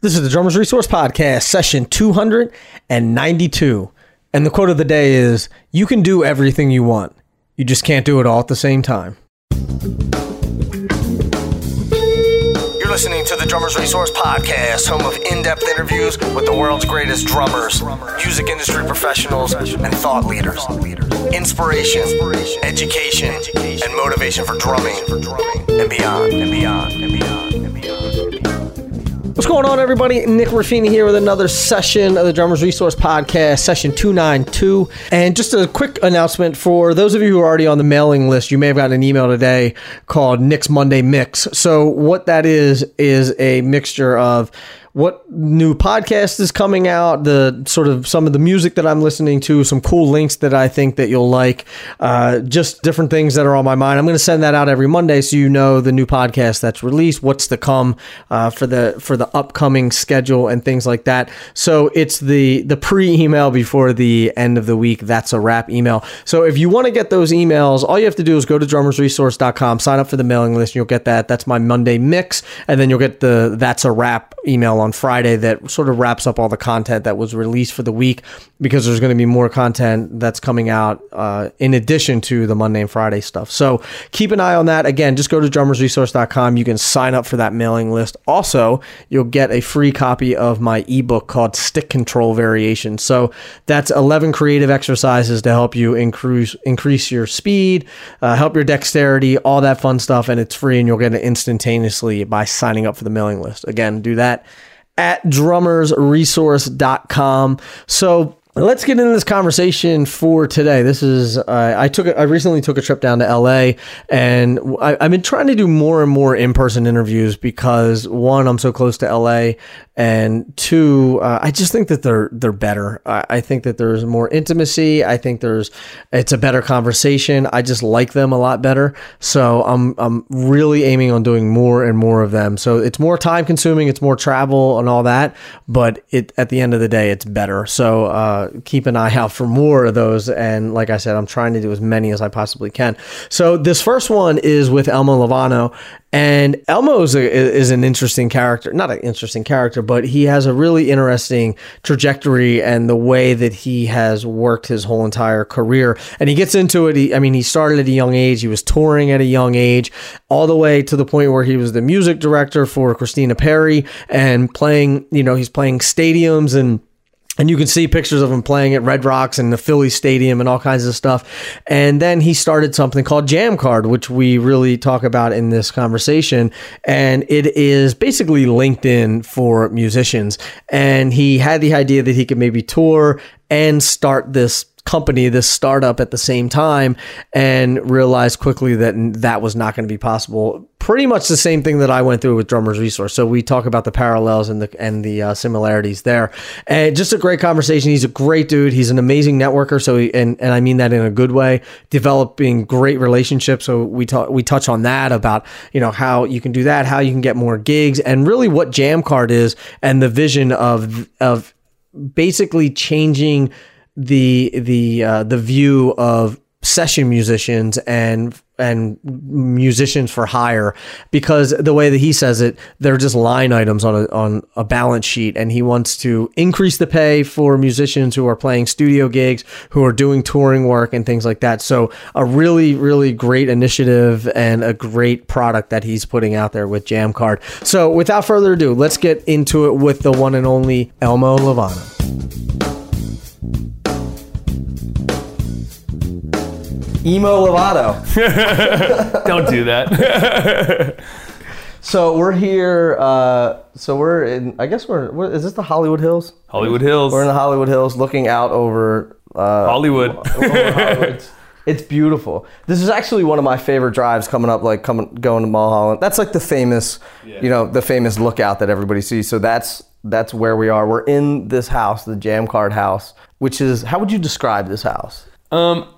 This is the Drummers Resource Podcast, session 292. And the quote of the day is You can do everything you want, you just can't do it all at the same time. You're listening to the Drummers Resource Podcast, home of in depth interviews with the world's greatest drummers, music industry professionals, and thought leaders. Inspiration, education, and motivation for drumming and beyond, and beyond, and beyond, and beyond. What's going on, everybody? Nick Ruffini here with another session of the Drummers Resource Podcast, session 292. And just a quick announcement for those of you who are already on the mailing list, you may have gotten an email today called Nick's Monday Mix. So, what that is, is a mixture of what new podcast is coming out, the sort of some of the music that I'm listening to, some cool links that I think that you'll like, uh, just different things that are on my mind. I'm going to send that out every Monday so you know the new podcast that's released, what's to come uh, for the for the upcoming schedule and things like that. So it's the the pre email before the end of the week. That's a wrap email. So if you want to get those emails, all you have to do is go to drummersresource.com, sign up for the mailing list, and you'll get that. That's my Monday mix, and then you'll get the that's a wrap email on Friday that sort of wraps up all the content that was released for the week because there's going to be more content that's coming out uh, in addition to the Monday and Friday stuff. So keep an eye on that. Again, just go to drummersresource.com. You can sign up for that mailing list. Also, you'll get a free copy of my ebook called Stick Control Variations. So that's 11 creative exercises to help you increase increase your speed, uh, help your dexterity, all that fun stuff, and it's free and you'll get it instantaneously by signing up for the mailing list. Again, do that at drummersresource.com. So let's get into this conversation for today. This is uh, I took I recently took a trip down to LA, and I, have been trying to do more and more in person interviews because one, I'm so close to LA, and two, uh, I just think that they're they're better. I, I, think that there's more intimacy. I think there's it's a better conversation. I just like them a lot better. So I'm I'm really aiming on doing more and more of them. So it's more time consuming. It's more travel and all that, but it at the end of the day, it's better. So. Uh, keep an eye out for more of those. And like I said, I'm trying to do as many as I possibly can. So this first one is with Elmo Lovano, and Elmo is, a, is an interesting character, not an interesting character, but he has a really interesting trajectory and the way that he has worked his whole entire career. And he gets into it. He, I mean, he started at a young age. He was touring at a young age, all the way to the point where he was the music director for Christina Perri and playing. You know, he's playing stadiums and and you can see pictures of him playing at Red Rocks and the Philly Stadium and all kinds of stuff. And then he started something called Jammcard, which we really talk about in this conversation. And it is basically LinkedIn for musicians. And he had the idea that he could maybe tour and start this company, this startup at the same time, and realized quickly that that was not going to be possible. Pretty much the same thing that I went through with Drummers Resource. So we talk about the parallels and the and the uh, similarities there, and just a great conversation. He's a great dude. He's an amazing networker. So he, and and I mean that in a good way. Developing great relationships. So we talk we touch on that about you know how you can do that, how you can get more gigs, and really what Jammcard is, and the vision of of basically changing the the uh, the view of session musicians and and musicians for hire because the way that he says it they're just line items on a on a balance sheet and he wants to increase the pay for musicians who are playing studio gigs who are doing touring work and things like that. So a really really great initiative and a great product that he's putting out there with Jammcard so without further ado let's get into it with the one and only Elmo Lovano Emo Lovato. Don't do that. so we're here. Uh, so we're in. I guess we're, we're. Is this the Hollywood Hills? Hollywood Hills. We're in the Hollywood Hills, looking out over uh, Hollywood. Over Hollywood. it's beautiful. This is actually one of my favorite drives coming up, like coming going to Mulholland. That's like the famous, yeah. you know, the famous lookout that everybody sees. So that's that's where we are. We're in this house, the Jammcard House, which is how would you describe this house? Um,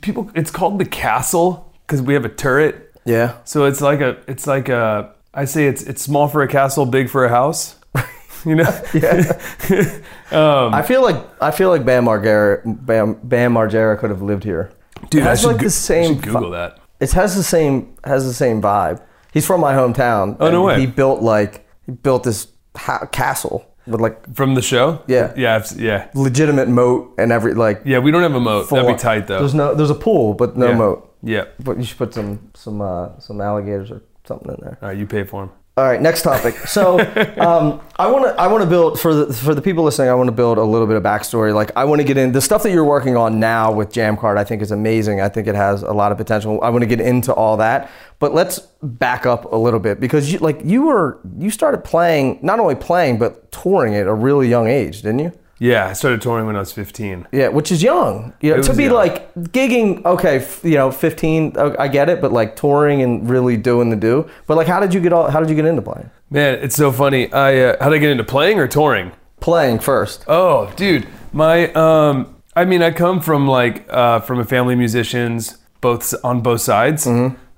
people it's called the castle because we have a turret. Yeah. So it's like a it's like a I say it's it's small for a castle, big for a house. you know. yeah. um, I feel like I feel like Bam Margera Bam Bam Margera could have lived here. Dude, it has I like go, the same. Google that. It has the same has the same vibe. He's from my hometown. Oh no way. He built like he built this ha- castle with like From the show? Yeah. Yeah. I've- Yeah. legitimate moat and every like. Yeah. We don't have a moat. That'd be tight though. There's no there's a pool but no Yeah. moat. Yeah. But you should put some some uh, some alligators or something in there. All right. You pay for him. All right, next topic. So, um, I want to I want to build for the for the people listening. I want to build a little bit of backstory. Like, I want to get in the stuff that you're working on now with Jammcard. I think is amazing. I think it has a lot of potential. I want to get into all that, but let's back up a little bit because you like you were you started playing not only playing but touring at a really young age, didn't you? Yeah. I started touring when I was 15. Yeah, which is young. You know, to be young. like gigging, okay, f- you know, 15, uh, I get it, but like touring and really doing the do. But like, how did you get all? How did you get into playing? Man, it's so funny. I uh, how did I get into playing or touring? Playing first. Oh, dude, my um, I mean, I come from like uh, from a family of musicians, both on both sides.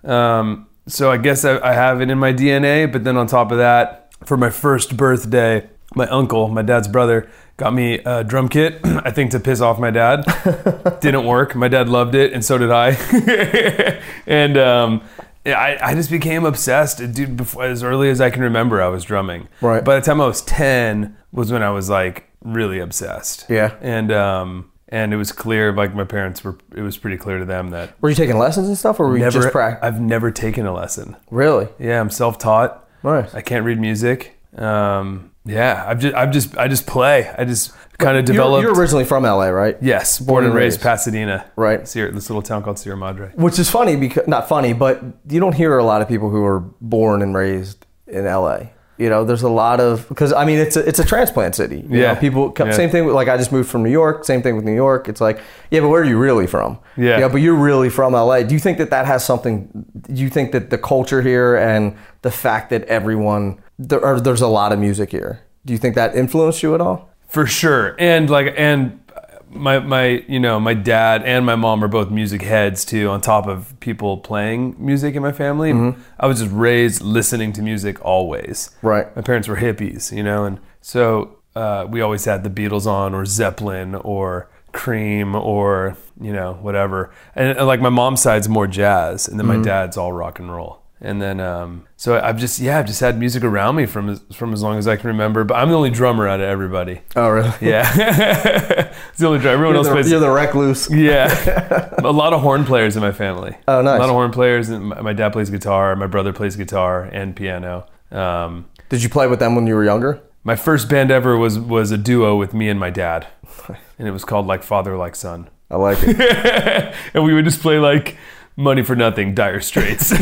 Um, so I guess I, I have it in my DNA. But then on top of that, for my first birthday, my uncle, my dad's brother, got me a drum kit. I think to piss off my dad. Didn't work. My dad loved it, and so did I. and um, I, I just became obsessed, dude. Before, as early as I can remember, I was drumming. Right. By the time I was ten, was when I was like really obsessed. Yeah. And um, and it was clear, like my parents were. It was pretty clear to them that Were you taking lessons and stuff, or were you never. just practice? I've never taken a lesson. Really? Yeah, I'm self-taught. Nice. I can't read music. Um, yeah, I've just, I've just, I just play. I just kind of developed. You're, you're originally from LA, right? yes, born, and raised, Pasadena. Right. Sierra, this little town called Sierra Madre. Which is funny because not funny, but you don't hear a lot of people who are born and raised in LA. You know, there's a lot of because I mean it's a it's a transplant city. You Yeah. know, people come, Yeah. same thing with like I just moved from New York. Same thing with New York. It's like yeah, but where are you really from? Yeah. You know, but you're really from LA. Do you think that that has something? Do you think that the culture here and the fact that everyone there are, there's a lot of music here? Do you think that influenced you at all? For sure. And like and my my you know, my dad and my mom are both music heads too, on top of people playing music in my family. I was just raised listening to music always. Right. My parents were hippies, you know, and so uh, we always had the Beatles on or Zeppelin or Cream or, you know, whatever. And, and like my mom's side's more jazz and then my dad's all rock and roll. And then, um, so I've just, yeah, I've just had music around me from as, from as long as I can remember. But I'm the only drummer out of everybody. Oh, really? Yeah, it's the only drummer. Everyone You're else the, plays. you're the recluse. yeah, a lot of horn players in my family. Oh, nice. A lot of horn players. And my my dad plays guitar. My brother plays guitar and piano. Um, Did you play with them when you were younger? my first band ever was was a duo with me and my dad, and it was called like Father Like Son. I like it. and we would just play like Money for Nothing, Dire Straits.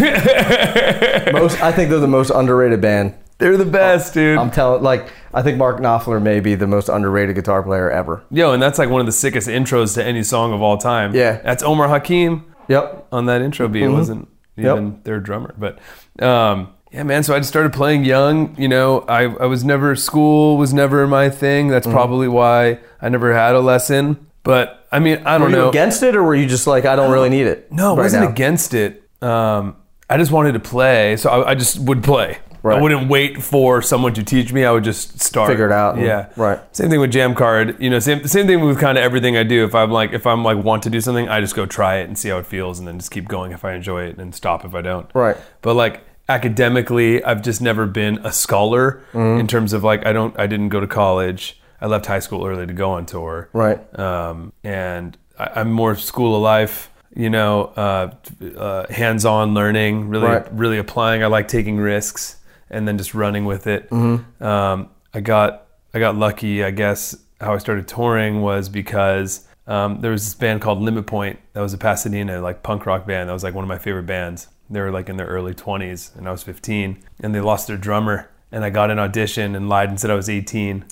most, I think they're the most underrated band. They're the best, dude. I'm telling, like, I think Mark Knopfler may be the most underrated guitar player ever. Yo, and that's like one of the sickest intros to any song of all time. Yeah. that's Omar Hakim. Yep. on that intro beat. It wasn't Mm-hmm. Yep. even their drummer, but um, yeah, man. So I just started playing young. You know, I I was never school was never my thing. That's Mm-hmm. probably why I never had a lesson. But I mean, I don't you know. against it, or were you just like, I don't really need it? no, I right wasn't now? against it. Um, I just wanted to play, so I, I just would play. Right. I wouldn't wait for someone to teach me. I would just start. Figure it out Yeah. right. Same thing with Jammcard. You know, same same thing with kind of everything I do. If I'm like if I'm like want to do something, I just go try it and see how it feels, and then just keep going if I enjoy it, and stop if I don't. Right. But like academically, I've just never been a scholar Mm-hmm. in terms of like I don't I didn't go to college. I left high school early to go on tour. Right. Um, and I, I'm more school of life. You know, uh, uh, hands-on learning, really, Right. really applying. I like taking risks and then just running with it. Mm-hmm. Um, I got I got lucky, I guess. How I started touring was because um, there was this band called Limit Point that was a Pasadena like punk rock band. That was like one of my favorite bands. They were like in their early 20s, and I was 15, and they lost their drummer. And I got an audition and lied and said I was 18.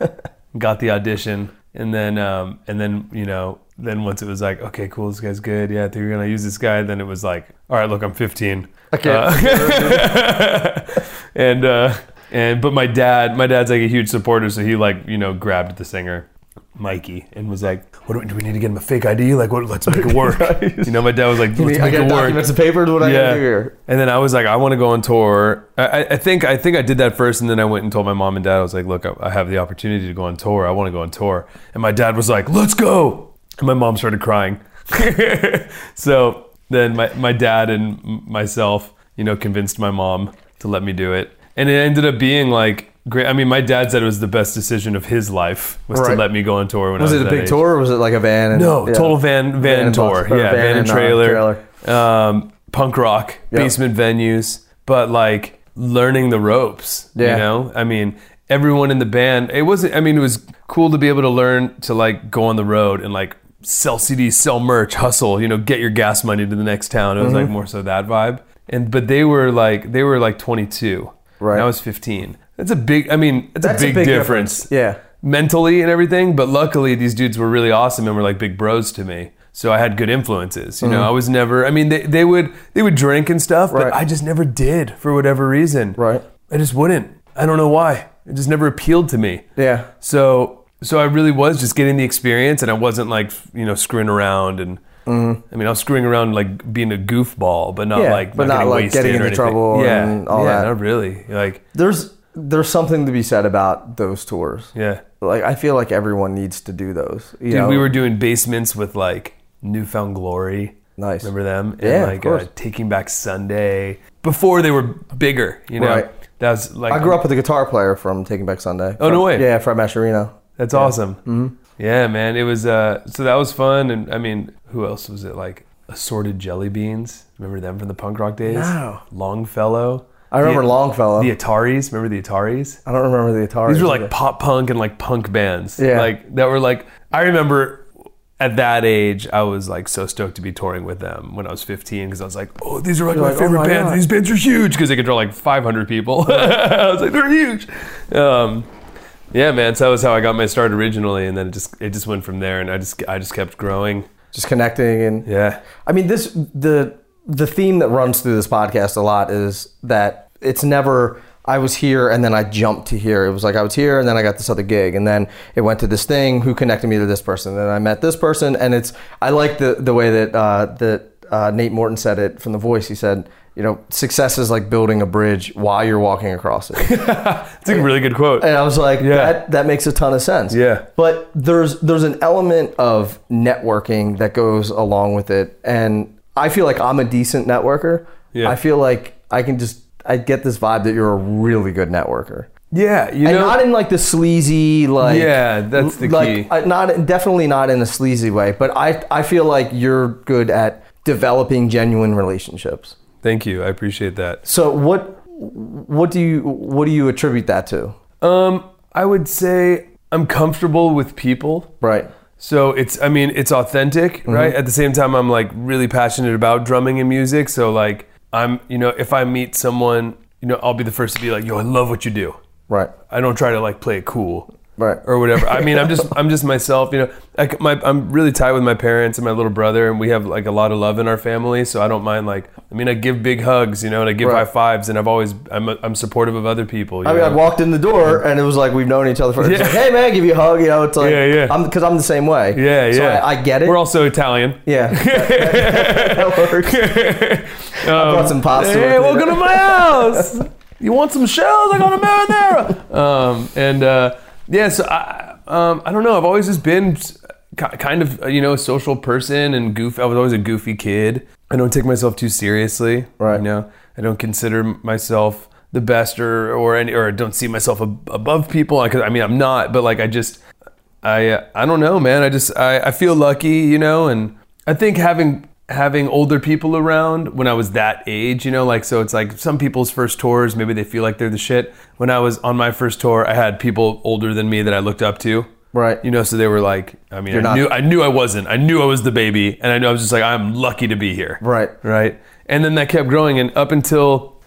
got the audition, and then um, and then you know then once it was like okay cool this guy's good yeah I think we're gonna use this guy. Then it was like all right look I'm 15. Okay. Uh, and uh, and but my dad, my dad's like a huge supporter, so he like you know grabbed the singer, Mikey, and was like, "What do we, do we need to get him a fake ID? Like, what? Let's make it work." You know, my dad was like, "Let's I make got it work." documents and papers. What I Yeah. gotta do here? And then I was like, I want to go on tour. I, I- I think I think I did that first, and then I went and told my mom and dad. I was like, look, I, I have the opportunity to go on tour. I want to go on tour. And my dad was like, let's go. And my mom started crying. so then my my dad and myself, you know, convinced my mom to let me do it. And it ended up being like great. I mean, my dad said it was the best decision of his life was to Right. let me go on tour when Was I was it a that big age. tour or was it like a van? And, No, yeah. total van van, and tour. or yeah, van and uh, trailer, Um, punk rock, basement venues, but like learning the ropes. Yeah. You know, I mean, everyone in the band. It wasn't. I mean, it was cool to be able to learn to like go on the road and like sell CDs, sell merch, hustle. You know, get your gas money to the next town. It was Mm-hmm. like more so that vibe. And but they were like they were like 22. Right. And I was 15. That's a big. I mean, it's That's a big, difference Yeah. mentally and everything. But luckily, these dudes were really awesome and were like big bros to me. So I had good influences. You know, I was never. I mean, they, they would they would drink and stuff, Mm-hmm. Right. but I just never did for whatever reason. Right. I just wouldn't. I don't know why. It just never appealed to me. Yeah. So so I really was just getting the experience, and I wasn't like you know screwing around and. I mean, I was screwing around like being a goofball, but not Mm-hmm. Yeah, like but not, getting like, getting into anything. trouble Yeah, and all yeah, that. not really. Like, There's there's something to be said about those tours. yeah. Like I feel like everyone needs to do those. You Dude, know? we were doing basements with like New Found Glory. Nice. Remember them? And Yeah, like. Uh, Taking Back Sunday. Before they were bigger, you know. Right. That was like I grew up with a guitar player from Taking Back Sunday. Oh, no way. Yeah, Fred Mascherino. That's awesome. Mm-hmm. Yeah, man. It was uh so that was fun and I mean, who else was it? Like Assorted Jelly Beans. Remember them from the punk rock days? No. Longfellow. I remember The- Longfellow. The Ataris. Remember the Ataris? I don't remember the Ataris. These were like pop punk and like punk bands. Yeah. Like that were like I remember at that age I was like so stoked to be touring with them when I was 15 because I was like, oh, these are like You're my like, oh favorite my bands. God. These bands are huge because they could draw like 500 people. I was like, they're huge. Um, yeah, man. So that was how I got my start originally, and then it just it just went from there, and I just I just kept growing. just connecting and Yeah. I mean, this the the theme that runs through this podcast a lot is that it's never I was here and then I jumped to here. It was like I was here and then I got this other gig and then it went to this thing. Who connected me to this person? And then I met this person and it's I like the the way that uh, that uh, Nate Morton said it from The Voice. He said, you know, success is like building a bridge while you're walking across it. It's a really good quote. And I was like, Yeah. that that makes a ton of sense. Yeah. But there's there's an element of networking that goes along with it, and I feel like I'm a decent networker. Yeah. I feel like I can just I get this vibe that you're a really good networker. Yeah, you know, And not in like the sleazy like Yeah, that's the like, key. Not definitely not in a sleazy way, but I I feel like you're good at developing genuine relationships. Thank you. I appreciate that. So what what do you what do you attribute that to? Um, I would say I'm comfortable with people. Right. So it's, I mean, it's authentic, mm-hmm. right? At the same time, I'm like really passionate about drumming and music. So like, I'm, you know, if I meet someone, you know, I'll be the first to be like, yo, I love what you do. Right. I don't try to like play it cool. Right. Or whatever. I mean, I'm just, I'm just myself. You know, I, my, I'm really tight with my parents and my little brother, and we have like a lot of love in our family. So I don't mind like, I mean, I give big hugs, you know, and I give Right. high fives, and I've always, I'm, I'm supportive of other people. you I mean, I know? walked in the door and it was like we've known each other for. Yeah. like, hey man, give you a hug. You know, it's like Yeah, yeah. I'm because I'm the same way. yeah, So yeah. I, I get it. We're also Italian. yeah, that works. I brought some pasta. Hey, welcome to my house. You want some shells? I got a marinara. um, and uh, yeah, so I, um, I don't know. I've always just been kind of you know a social person and goof. I was always a goofy kid. I don't take myself too seriously. Right. You know, I don't consider myself the best or or any or don't see myself ab- above people. Because I mean, I'm not. But like, I just I I don't know, man. I just I, I feel lucky, you know, and I think having having older people around when I was that age, you know, like so it's like some people's first tours, maybe they feel like they're the shit. When I was on my first tour, I had people older than me that I looked up to. Right. You know, so they were like, I mean, You're I not- knew I knew I wasn't. I knew I was the baby, and I knew I was just like, I'm lucky to be here. Right. Right. And then that kept growing, and up until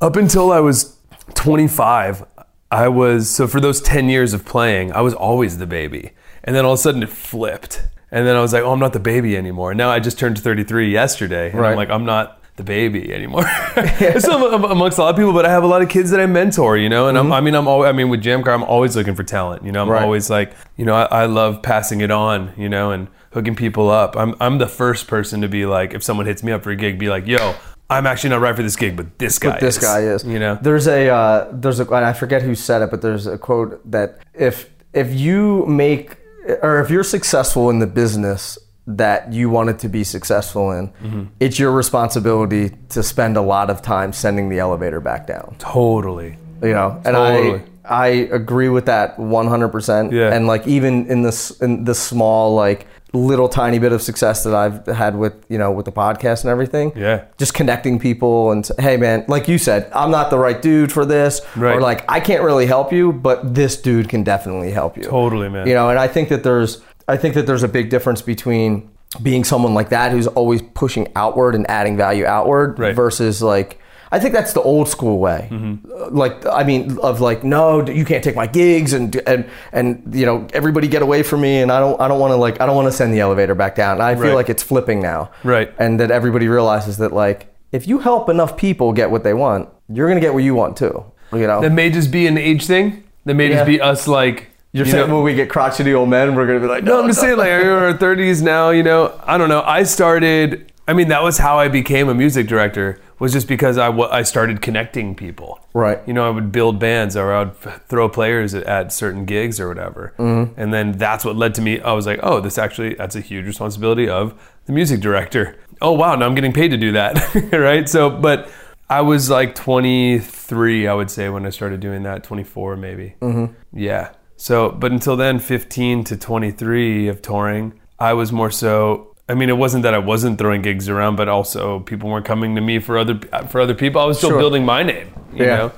up until I was 25, I was so for those 10 years of playing, I was always the baby. And then all of a sudden it flipped. And then I was like, oh, I'm not the baby anymore. Now I just turned 33 yesterday. And Right. I'm like, I'm not the baby anymore. am- amongst a lot of people, but I have a lot of kids that I mentor, you know. And I'm, I mean, I'm always, I mean, with Jamcar, I'm always looking for talent. You know, I'm Right. always like, you know, I, I love passing it on, you know, and hooking people up. I'm, I'm the first person to be like, if someone hits me up for a gig, be like, yo, I'm actually not right for this gig, but this guy, is this is. guy is. you know. there's a uh, there's a I forget who said it, but there's a quote that if if you make or if you're successful in the business that you wanted to be successful in, Mm-hmm. it's your responsibility to spend a lot of time sending the elevator back down. Totally. You know, and Totally. I agree with that 100%. Yeah. And like even in this in the small like little tiny bit of success that I've had with, you know, with the podcast and everything. Yeah. Just connecting people and hey man, like you said, I'm not the right dude for this Right. or like I can't really help you, but this dude can definitely help you. Totally, man. You know, and I think that there's I think that there's a big difference between being someone like that who's always pushing outward and adding value outward Right. versus like I think that's the old school way. Uh, Like I mean of like no, you can't take my gigs and and and you know everybody get away from me and I don't I don't want to like I don't want to send the elevator back down. I feel Right. like it's flipping now. Right. And that everybody realizes that like if you help enough people get what they want, you're going to get what you want too. You know. That may just be an age thing. That may Yeah. just be us like You're you saying know- when we get crotchety old men, we're going to be like, No, I'm just saying, like, we're in our 30s now, you know. I don't know. I started, I mean, that was how I became a music director, was just because I, I started connecting people. Right. You know, I would build bands or I would throw players at, at certain gigs or whatever. Mm-hmm. And then that's what led to me. I was like, oh, this actually, that's a huge responsibility of the music director. Oh, wow, now I'm getting paid to do that. right. So, but I was like 23, I would say, when I started doing that, 24 maybe. Mm-hmm. Yeah. So, but until then, 15 to 23 of touring, I was more so. I mean, it wasn't that I wasn't throwing gigs around, but also people weren't coming to me for other for other people. I was still Sure. building my name, you Yeah. know,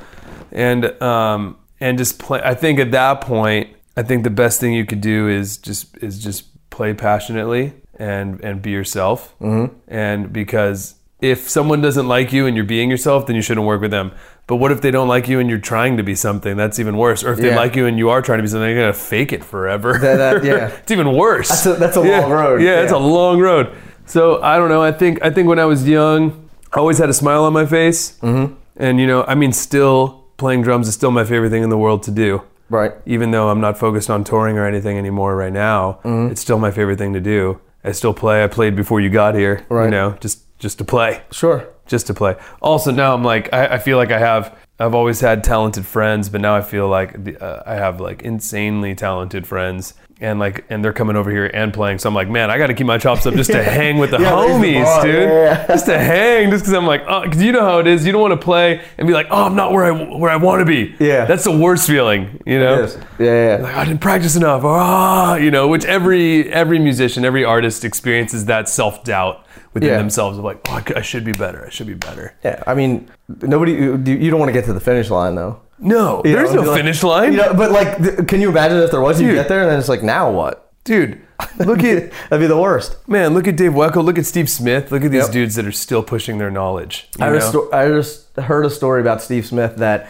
and um and just play. I think at that point, I think the best thing you could do is just is just play passionately and and be yourself. Mm-hmm. And because if someone doesn't like you and you're being yourself, then you shouldn't work with them. But what if they don't like you and you're trying to be something? That's even worse. Or if they Yeah. like you and you are trying to be something, you're gonna fake it forever. That- that- yeah. it's even worse. That's a- that's a Yeah. long road. Yeah, it's a long road. So I don't know. I think I think when I was young, I always had a smile on my face. Mm-hmm. And you know, I mean, still playing drums is still my favorite thing in the world to do. Right. Even though I'm not focused on touring or anything anymore right now, Mm-hmm. it's still my favorite thing to do. I still play. I played before you got here. Right. You know, just just to play Sure. Just to play. Also, now I'm like, I, I feel like I have, I've always had talented friends, but now I feel like the, uh, I have like insanely talented friends, and like, and they're coming over here and playing. So I'm like, man, I got to keep my chops up just to hang with the Yeah, raise the homies, dude. Yeah, yeah. Just to hang, just because I'm like, oh, because you know how it is. You don't want to play and be like, oh, I'm not where I where I want to be. Yeah. that's the worst feeling, you know. Yes. Yeah, yeah. Like I didn't practice enough, or ah, you know, which every every musician, every artist experiences that self doubt within Yeah. themselves of like, oh, I should be better. I should be better. Yeah, I mean, nobody. You don't want to get to the finish line though. No, You there's know, no like- finish line, You know, but like, th- can you imagine if there was? You get there and then it's like, now what? dude. Look at That'd be the worst. man, look at Dave Weckl, look at Steve Smith, look at these Yep. dudes that are still pushing their knowledge. I heard, a know? sto- I just heard a story about Steve Smith that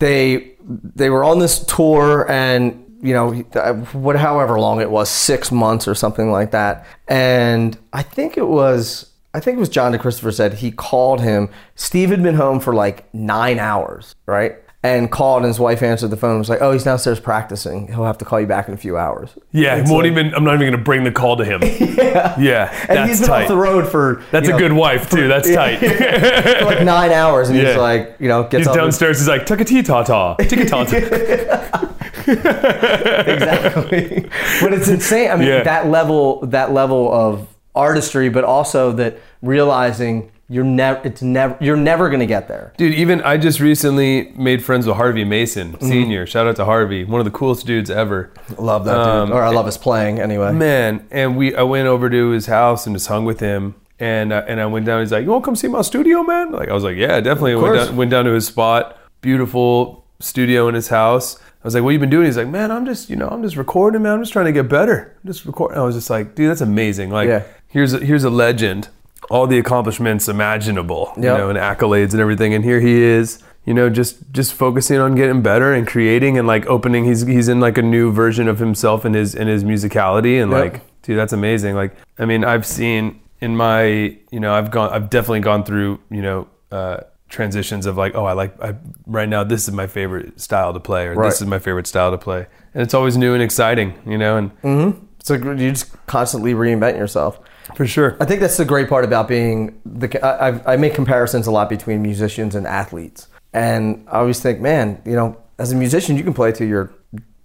they they were on this tour and you know what however long it was six months or something like that and I think it was I think it was John DeChristopher said he called him Steve had been home for like nine hours right and called and his wife answered the phone and was like oh he's downstairs practicing he'll have to call you back in a few hours yeah, won't like- even. I'm not even gonna bring the call to him. yeah, yeah, and he's been tight. off the road for That's a know, good wife too. That's tight. for like nine hours and he's like you know gets He's downstairs. He's like, "Tuck a tea ta ta, ticka ta ta." exactly. but it's insane. I mean, Yeah. that level, that level of artistry, but also that realizing you're never, it's never, you're never gonna get there. Dude, even I just recently made friends with Harvey Mason, Mm-hmm. senior. Shout out to Harvey, one of the coolest dudes ever. Love that Um, dude, or I love his playing anyway. Man, and we I went over to his house and just hung with him. And uh, and I went down. He's like, "You want to come see my studio, man?" Like I was like, "Yeah, definitely." Went down, went down to his spot, beautiful studio in his house. I was like, "What you been doing?" He's like, "Man, I'm just you know I'm just recording, man. I'm just trying to get better. I'm just recording." I was just like, "Dude, that's amazing. Like Yeah. here's a, here's a legend. All the accomplishments imaginable, you know, and accolades and everything. And here he is." You know, just just focusing on getting better and creating and like opening. He's he's in like a new version of himself and his in his musicality and Yep. like dude that's amazing like i mean i've seen in my you know i've gone i've definitely gone through you know uh transitions of like oh i like I, right now this is my favorite style to play or Right. this is my favorite style to play and it's always new and exciting you know and mm-hmm. So you just constantly reinvent yourself. for sure I think that's the great part about being the. I, I- make comparisons a lot between musicians and athletes, and I always think, man, you know, as a musician, you can play till you're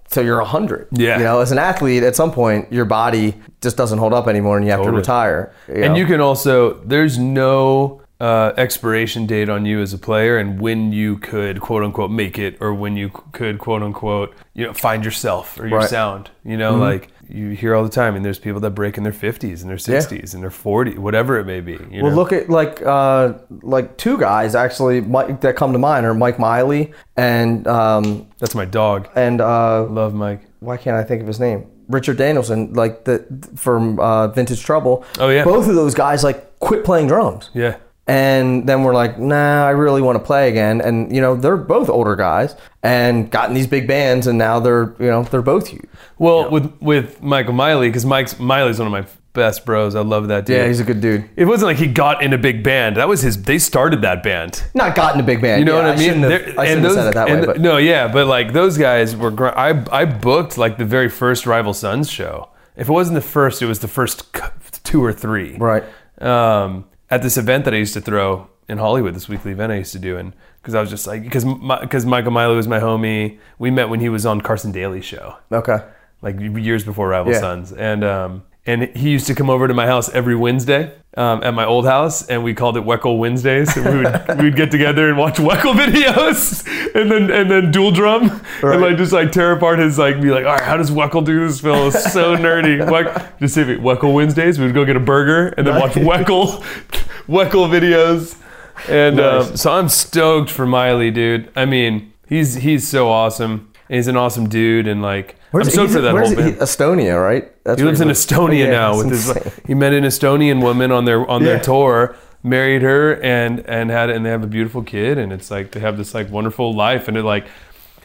till you're hundred. Yeah. You know, as an athlete, at some point, your body just doesn't hold up anymore, and you have Totally. to retire. and you can also there's no uh, expiration date on you as a player and when you could quote unquote make it or when you could quote unquote you know find yourself or your Right. sound. You know, like you hear all the time, and there's people that break in their 50s and their 60s and their 40s, whatever it may be. You Well, know? look at like uh, like two guys actually Mike, that come to mind are Mike Miley and um, that's my dog. and uh, Love Mike. why can't I think of his name? Richard Danielson, like the from uh, Vintage Trouble. Oh, yeah. both of those guys like quit playing drums. Yeah. And then we're like, nah, I really want to play again. And you know, they're both older guys and gotten these big bands, and now they're you know they're both huge. Well, with with Michael Miley, because Mike's Miley's one of my best bros. I love that dude. Yeah, he's a good dude. it wasn't like he got in a big band. That was his. They started that band. Not gotten a big band. You know Yeah, what I mean? shouldn't have- I shouldn't have said it that way. and- But no, yeah, but like those guys were. Gr- I I booked like the very first Rival Sons show. If it wasn't the first, it was the first two or three. right. um, at this event that I used to throw in Hollywood, this weekly event I used to do, and because I was just like, because because Michael Miley was my homie. We met when he was on Carson Daly show, Okay. like years before Rival Yeah. Sons, and um, and he used to come over to my house every Wednesday um, at my old house, and we called it Weckl Wednesdays. And we would we'd get together and watch Weckl videos, and then and then dual drum, Right. and like just like tear apart his like be like, all right, how does Weckl do this? Phil It's so nerdy. Weck, just say Weckl Wednesdays. We would go get a burger and then watch Weckl Weckl videos, and um, so I'm stoked for Miley, dude. I mean, he's he's so awesome. He's an awesome dude, and like I'm stoked he's- for that where's whole he- Estonia, right? That's He where lives in Estonia Yeah, now it's with his. insane. He met an Estonian woman on their on Yeah. their tour, married her, and and had and they have a beautiful kid, and it's like they have this like wonderful life, and it like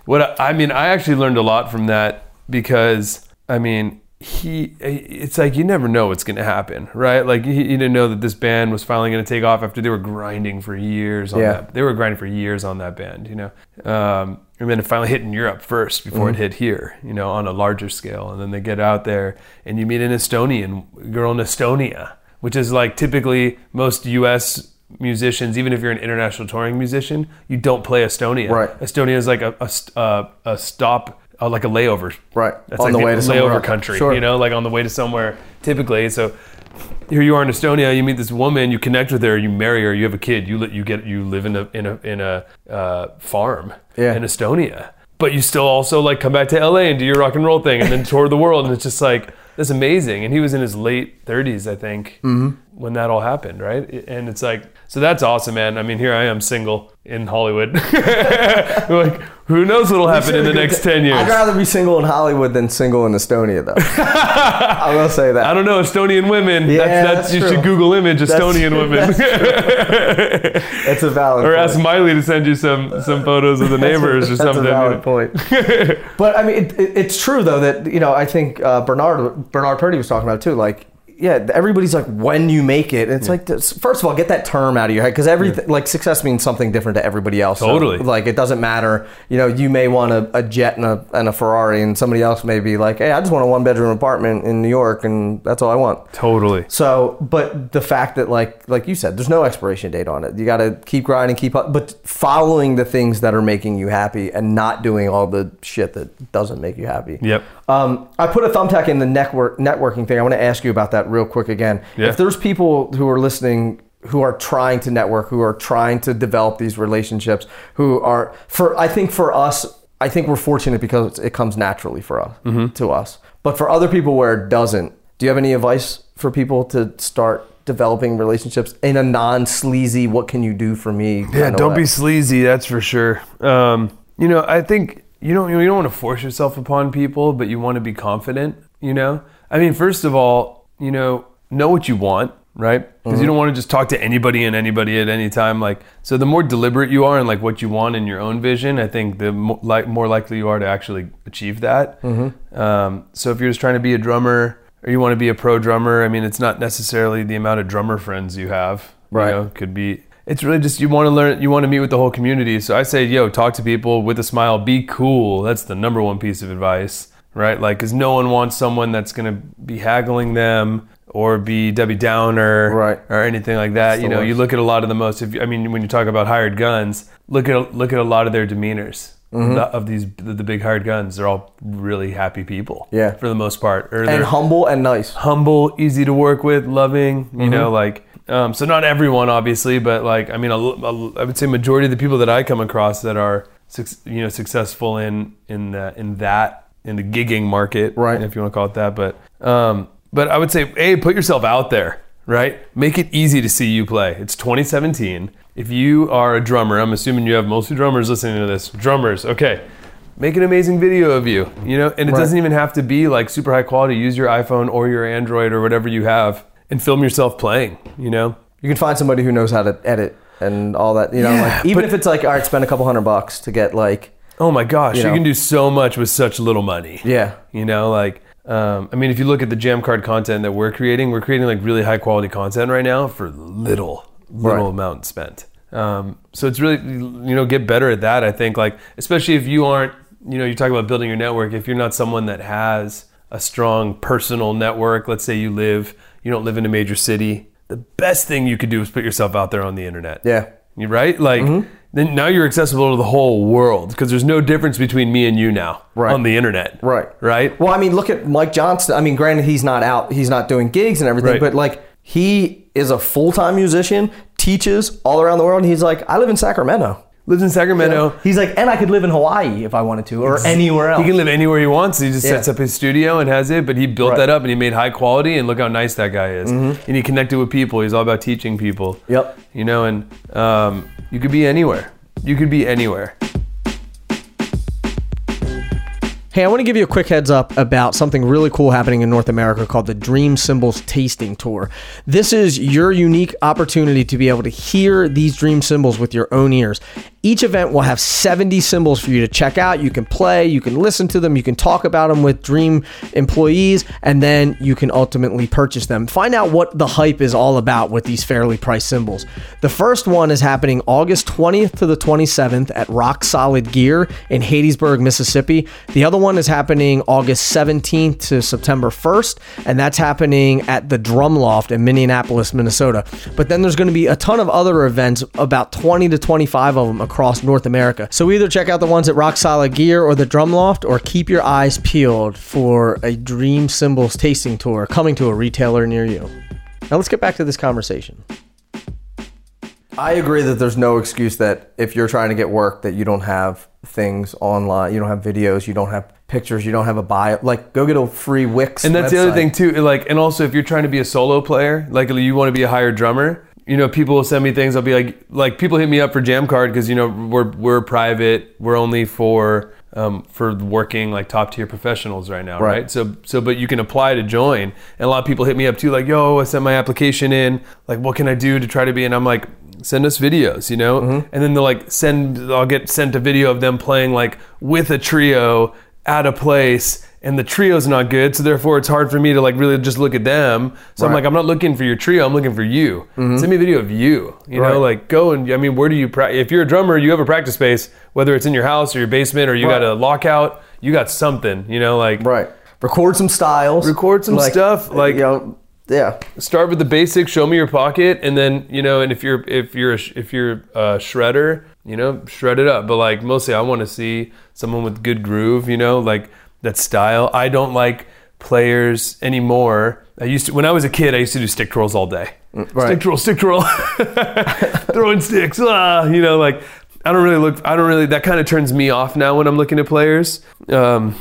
what I, I mean. I actually learned a lot from that because I mean he it's like you never know what's going to happen right like he, he didn't know that this band was finally going to take off after they were grinding for years on Yeah. that they were grinding for years on that band you know um, and then it finally hit in europe first before it hit here you know on a larger scale and then they get out there and you meet an estonian girl in estonia which is like typically most us musicians even if you're an international touring musician you don't play estonia Right. estonia is like a, a, uh, a stop uh, like a layover Right. that's On like the way to somewhere layover else. country, Sure. you know, like on the way to somewhere typically. So here you are in Estonia, you meet this woman, you connect with her, you marry her, you have a kid, you li- you get you live in a in a in a uh, farm Yeah. in Estonia, but you still also like come back to LA and do your rock and roll thing and then tour the world, and it's just like that's amazing. And he was in his late 30s, I think, Mm-hmm. when that all happened, right? And it's like so that's awesome, man. I mean, here I am single in Hollywood. like who knows what'll happen in the next 10 years. I'd rather be single in Hollywood than single in Estonia, though. I will say that. I don't know Estonian women. Yeah, that's, that's, that's you true. should Google image Estonian true. women, That's a valid or point. ask Miley to send you some some photos of the neighbors or That's something. a valid point. but I mean, it, it, it's true though that you know I think uh, Bernard Bernard Purdie was talking about it too. Like, yeah, everybody's like, when you make it, it's like this- first of all, get that term out of your head because everything like success means something different to everybody else. So, Totally. like it doesn't matter. You know, you may want a, a jet and a and a Ferrari, and somebody else may be like, hey, I just want a one bedroom apartment in New York, and that's all I want. Totally. So, but the fact that like like you said, there's no expiration date on it. You got to keep grinding, keep up, but following the things that are making you happy and not doing all the shit that doesn't make you happy. Yep. Um, I put a thumbtack in the network networking thing. I want to ask you about that real quick again. Yeah. If there's people who are listening who are trying to network, who are trying to develop these relationships, who are for I think for us, I think we're fortunate because it comes naturally for us Mm-hmm. to us. But for other people where it doesn't, do you have any advice for people to start developing relationships in a non-sleazy what can you do for me Yeah, don't way? be sleazy. That's for sure. Um, you know, I think you don't you don't want to force yourself upon people, but you want to be confident. You know, I mean, first of all, you know, know what you want, right? Because you don't want to just talk to anybody and anybody at any time. Like, so the more deliberate you are in like what you want in your own vision, I think the mo- like more likely you are to actually achieve that. Um, so if you're just trying to be a drummer or you want to be a pro drummer, I mean, it's not necessarily the amount of drummer friends you have. Right. You know, could be it's really just you want to learn you want to meet with the whole community so i say yo talk to people with a smile be cool that's the number one piece of advice right like because no one wants someone that's going to be haggling them or be debbie downer Right. or anything like that you know you look at a lot of the most if, i mean when you talk about hired guns look at look at a lot of their demeanors Mm-hmm. the- of these the, the big hired guns they're all really happy people Yeah. for the most part or and humble and nice. humble, easy to work with, loving, you know, like Um, so not everyone, obviously, but like I mean, a, a, I would say majority of the people that I come across that are you know successful in in the, in that in the gigging market, Right. If you want to call it that, but um, but I would say, a put yourself out there, right? Make it easy to see you play. It's 2017. If you are a drummer, I'm assuming you have mostly drummers listening to this. Drummers, okay. Make an amazing video of you, you know, and it Right. doesn't even have to be like super high quality. Use your iPhone or your Android or whatever you have and film yourself playing, you know? You can find somebody who knows how to edit and all that. You know, Yeah, like even if it's like, all right, spend a couple hundred bucks to get like, Oh my gosh, You you, know. can do so much with such little money. yeah, You know, like, um, I mean, if you look at the jammcard content that we're creating, we're creating like really high quality content right now for little, little Right. amount spent. Um, so it's really, you know, get better at that. I think, like, especially if you aren't, you know, you talk about building your network. If you're not someone that has a strong personal network, let's say you live, you don't live in a major city, the best thing you could do is put yourself out there on the internet. yeah, You right? Like Mm-hmm. Then now you're accessible to the whole world because there's no difference between me and you now Right. on the internet. Right. Right. Well, I mean, look at Mike Johnston. I mean, granted, he's not out, he's not doing gigs and everything, Right. but like he is a full time musician, teaches all around the world. And he's like, I live in Sacramento. Lives in Sacramento. He's like, and I could live in Hawaii if I wanted to, or anywhere else. He can live anywhere he wants. He just Yeah. sets up his studio and has it. But he built Right. that up and he made high quality. And look how nice that guy is. Mm-hmm. And he connected with people. He's all about teaching people. Yep. You know, and um, you could be anywhere. You could be anywhere. Hey, I want to give you a quick heads up about something really cool happening in North America called the Dream Cymbals Tasting Tour. This is your unique opportunity to be able to hear these dream cymbals with your own ears. Each event will have 70 cymbals for you to check out. You can play, you can listen to them, you can talk about them with Dream employees, and then you can ultimately purchase them. Find out what the hype is all about with these fairly priced cymbals. The first one is happening August 20th to the 27th at Rock Solid Gear in Hattiesburg, Mississippi. The other one is happening August 17th to September 1st, and that's happening at the Drum Loft in Minneapolis, Minnesota. But then there's going to be a ton of other events, about 20 to 25 of them across North America. So either check out the ones at Rock Solid Gear or the Drum Loft, or keep your eyes peeled for a Dream Cymbals tasting tour coming to a retailer near you. Now let's get back to this conversation. I agree that there's no excuse that if you're trying to get work that you don't have things online, you don't have videos, you don't have pictures, you don't have a bio. Like, go get a free Wix. And that's the other thing too. Like, and also if you're trying to be a solo player, like you want to be a hired drummer, you know, people will send me things. I'll be like, like people hit me up for Jammcard because you know we're we're private. We're only for um, for working like top tier professionals right now, Right. right. So so, but you can apply to join. And a lot of people hit me up too, like, yo, I sent my application in. Like, what can I do to try to be? And I'm like, send us videos, you know. Mm-hmm. And then they'll like send. I'll get sent a video of them playing like with a trio at a place and the trio's not good so therefore it's hard for me to like really just look at them so i'm like i'm not looking for your trio i'm looking for you mm-hmm. send me a video of you you Right. know like go and i mean where do you pra- if you're a drummer you have a practice space whether it's in your house or your basement or you got a lockout you got something you know like Right. Record some styles. Record some stuff, like- you know, yeah. start with the basics show me your pocket and then you know and if you're if you're a, if you're a shredder you know shred it up but like mostly i want to see someone with good groove you know like that style i don't like players anymore i used to when i was a kid i used to do stick twirls all day right. stick twirl stick twirl throwing sticks ah, you know like i don't really look i don't really that kind of turns me off now when i'm looking at players um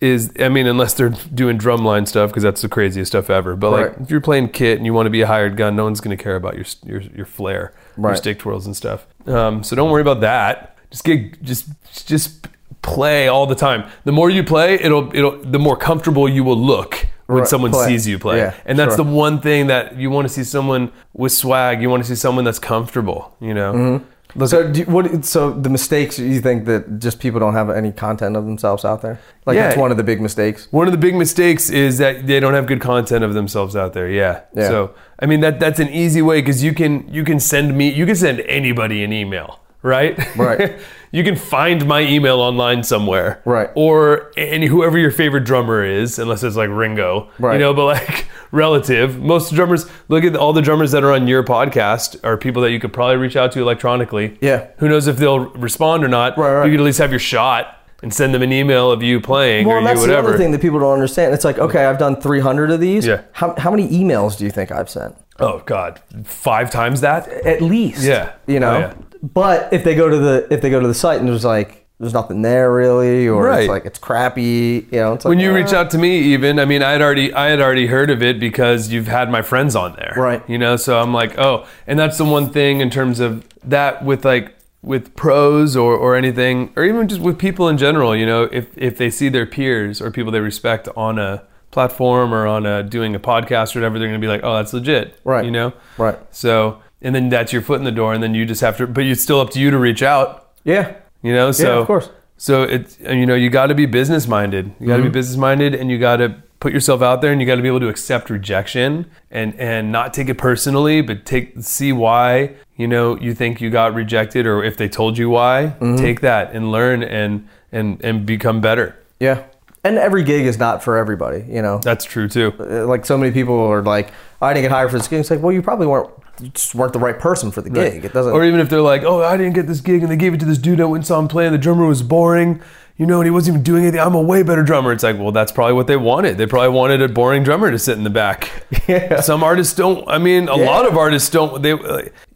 is I mean, unless they're doing drumline stuff, because that's the craziest stuff ever. But like, Right. if you're playing kit and you want to be a hired gun, no one's going to care about your your your flair, your stick twirls and stuff. Um, so don't worry about that. Just get just just play all the time. The more you play, it'll it'll the more comfortable you will look when Right, someone play. sees you play. Yeah, and that's sure. the one thing that you want to see someone with swag. You want to see someone that's comfortable. You know. Mm-hmm. Look, So, do you, what? So the mistakes you think that just people don't have any content of themselves out there? Like Yeah. that's one of the big mistakes. One of the big mistakes is that they don't have good content of themselves out there. Yeah. Yeah. So I mean that that's an easy way because you can you can send me you can send anybody an email, right? Right. you can find my email online somewhere. Right. Or any whoever your favorite drummer is, unless it's like Ringo. Right. You know, but like relative. Most drummers look at all the drummers that are on your podcast are people that you could probably reach out to electronically. Yeah. Who knows if they'll respond or not? Right, right. You could at least have your shot and send them an email of you playing Well, or and you that's the whatever. other thing that people don't understand. It's like, okay, I've done 300 of these. Yeah. How, how many emails do you think I've sent? Oh God, five times that. at least. Yeah. you oh, know. Oh, yeah. But if they go to the if they go to the site and there's like there's nothing there really, or Right. it's like it's crappy, you know. It's like, When you uh, reach out to me, even I mean, I had already I had already heard of it because you've had my friends on there, Right. You know, so I'm like, oh, and that's the one thing in terms of that with like with pros or or anything, or even just with people in general. You know, if if they see their peers or people they respect on a platform or on a doing a podcast or whatever, they're gonna be like, oh, that's legit, Right. You know, Right. So and then that's your foot in the door, and then you just have to, but it's still up to you to reach out. yeah, You know, so of course. So it's you know you got to be business minded. You got to be business minded, and you got to put yourself out there, and you got to be able to accept rejection and and not take it personally, but take see why you know you think you got rejected, or if they told you why, take that and learn and and and become better. yeah. And every gig is not for everybody, you know. That's true too. Uh, like so many people are like, I didn't get hired for this gig. It's like, well, you probably weren't, just weren't the right person for the gig. It doesn't. Or even if they're like, "Oh, I didn't get this gig, and they gave it to this dude I went and saw him play, and the drummer was boring." You know, and he wasn't even doing anything. I'm a way better drummer. It's like, well, that's probably what they wanted. They probably wanted a boring drummer to sit in the back. Yeah. Some artists don't. I mean, a Yeah. lot of artists don't. They,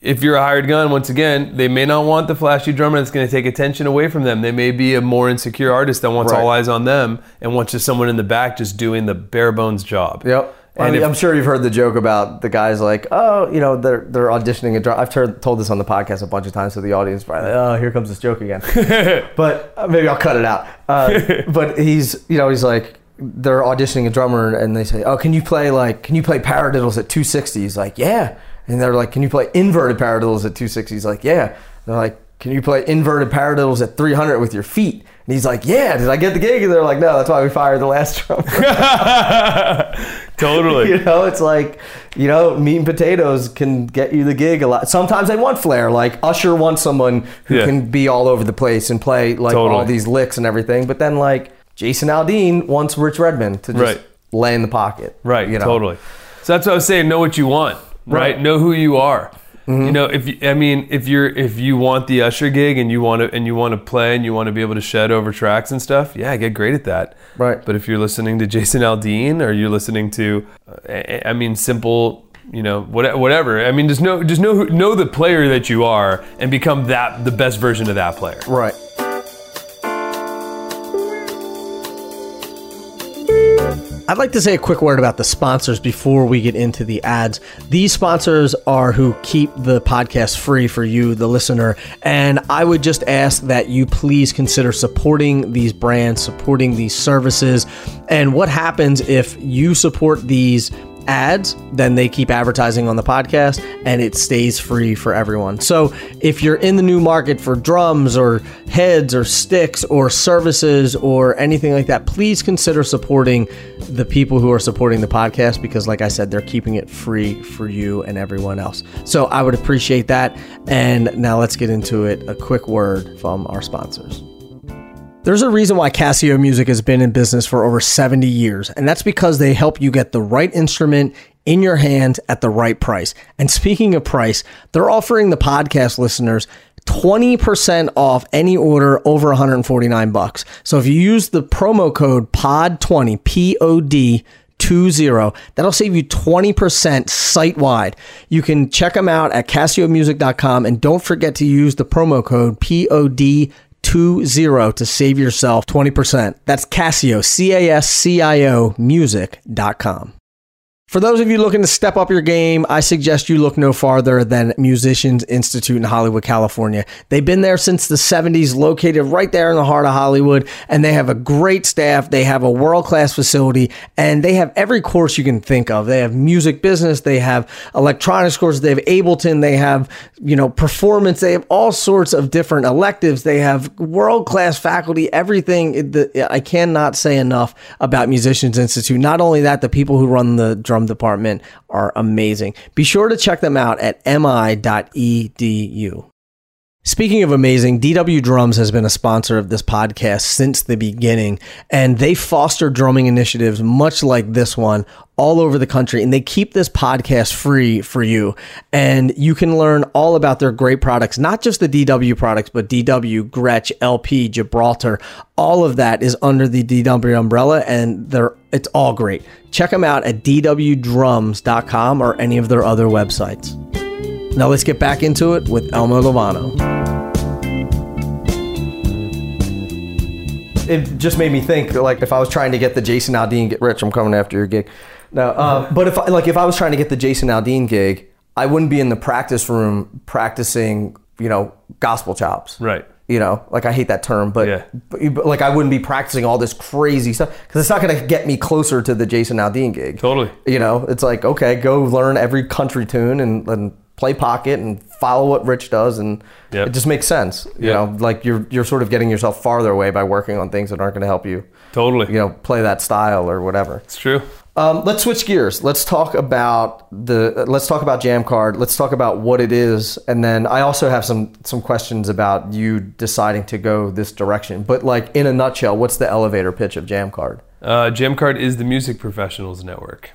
if you're a hired gun, once again, they may not want the flashy drummer that's going to take attention away from them. They may be a more insecure artist that wants Right. all eyes on them and wants just someone in the back just doing the bare bones job. Yep. And And if- I'm sure you've heard the joke about the guys like, oh, you know, they're they're auditioning a drum. I've told this on the podcast a bunch of times to the audience. Probably, like, oh, here comes this joke again. but uh, maybe I'll cut it out. Uh, but he's, you know, he's like, they're auditioning a drummer, and they say, oh, can you play like, can you play paradiddles at 260? He's like, yeah. And they're like, can you play inverted paradiddles at 260? He's like, yeah. They're like, can you play inverted paradiddles at 300 with your feet? And he's like, yeah. Did I get the gig? And they're like, no. That's why we fired the last drummer. totally. you know, it's like, you know, meat and potatoes can get you the gig a lot. Sometimes they want flair. Like Usher wants someone who Yeah. can be all over the place and play like all these licks and everything. But then like Jason Aldean wants Rich Redmond to just Right. lay in the pocket. Right, You know? totally. So that's what I was saying. Know what you want, right? Right. Know who you are. You know, if you, I mean, if you're if you want the usher gig and you want to and you want to play and you want to be able to shed over tracks and stuff, yeah, get great at that. Right. But if you're listening to Jason Aldean or you're listening to, uh, I mean, simple, you know, what- whatever. I mean, just know just know who, know the player that you are and become that the best version of that player. Right. I'd like to say a quick word about the sponsors before we get into the ads. These sponsors are who keep the podcast free for you, the listener. And I would just ask that you please consider supporting these brands, supporting these services. And what happens if you support these ads, then they keep advertising on the podcast and it stays free for everyone. So if you're in the new market for drums or heads or sticks or services or anything like that, please consider supporting the people who are supporting the podcast because, like I said, they're keeping it free for you and everyone else. So I would appreciate that. And now let's get into it. A quick word from our sponsors. There's a reason why Cascio Music has been in business for over 70 years, and that's because they help you get the right instrument in your hands at the right price. And speaking of price, they're offering the podcast listeners 20% off any order over 149 bucks. So if you use the promo code POD20, P O D 20 that'll save you 20% site wide you can check them out at casciomusic.com and don't forget to use the promo code pod 20 to save yourself 20% that's cascio c-a-s-c-i-o music.com for those of you looking to step up your game, I suggest you look no farther than Musicians Institute in Hollywood, California. They've been there since the 70s, located right there in the heart of Hollywood, and they have a great staff. They have a world class facility, and they have every course you can think of. They have music business, they have electronics courses, they have Ableton, they have, you know, performance, they have all sorts of different electives, they have world class faculty, everything. I cannot say enough about Musicians Institute. Not only that, the people who run the drum department are amazing. Be sure to check them out at mi.edu. Speaking of amazing, DW Drums has been a sponsor of this podcast since the beginning, and they foster drumming initiatives much like this one all over the country, and they keep this podcast free for you. And you can learn all about their great products, not just the DW products, but DW, Gretsch, LP, Gibraltar. All of that is under the DW umbrella, and they're it's all great. Check them out at dwdrums.com or any of their other websites. Now let's get back into it with Elmo Lovano. It just made me think like if I was trying to get the Jason Aldean get rich, I'm coming after your gig. No, uh, but if I, like if I was trying to get the Jason Aldean gig, I wouldn't be in the practice room practicing, you know, gospel chops. Right. You know, like I hate that term, but, Yeah. but, but, like I wouldn't be practicing all this crazy stuff because it's not going to get me closer to the Jason Aldean gig. Totally. You know, it's like okay, go learn every country tune and, and play pocket and follow what Rich does, and Yep. it just makes sense. You Yep. know, like you're you're sort of getting yourself farther away by working on things that aren't going to help you Totally. you know play that style or whatever. It's true. Um, let's switch gears. Let's talk about the. Let's talk about Jammcard. Let's talk about what it is, and then I also have some some questions about you deciding to go this direction. But like in a nutshell, what's the elevator pitch of Jammcard? Uh, Jammcard is the Music Professionals Network.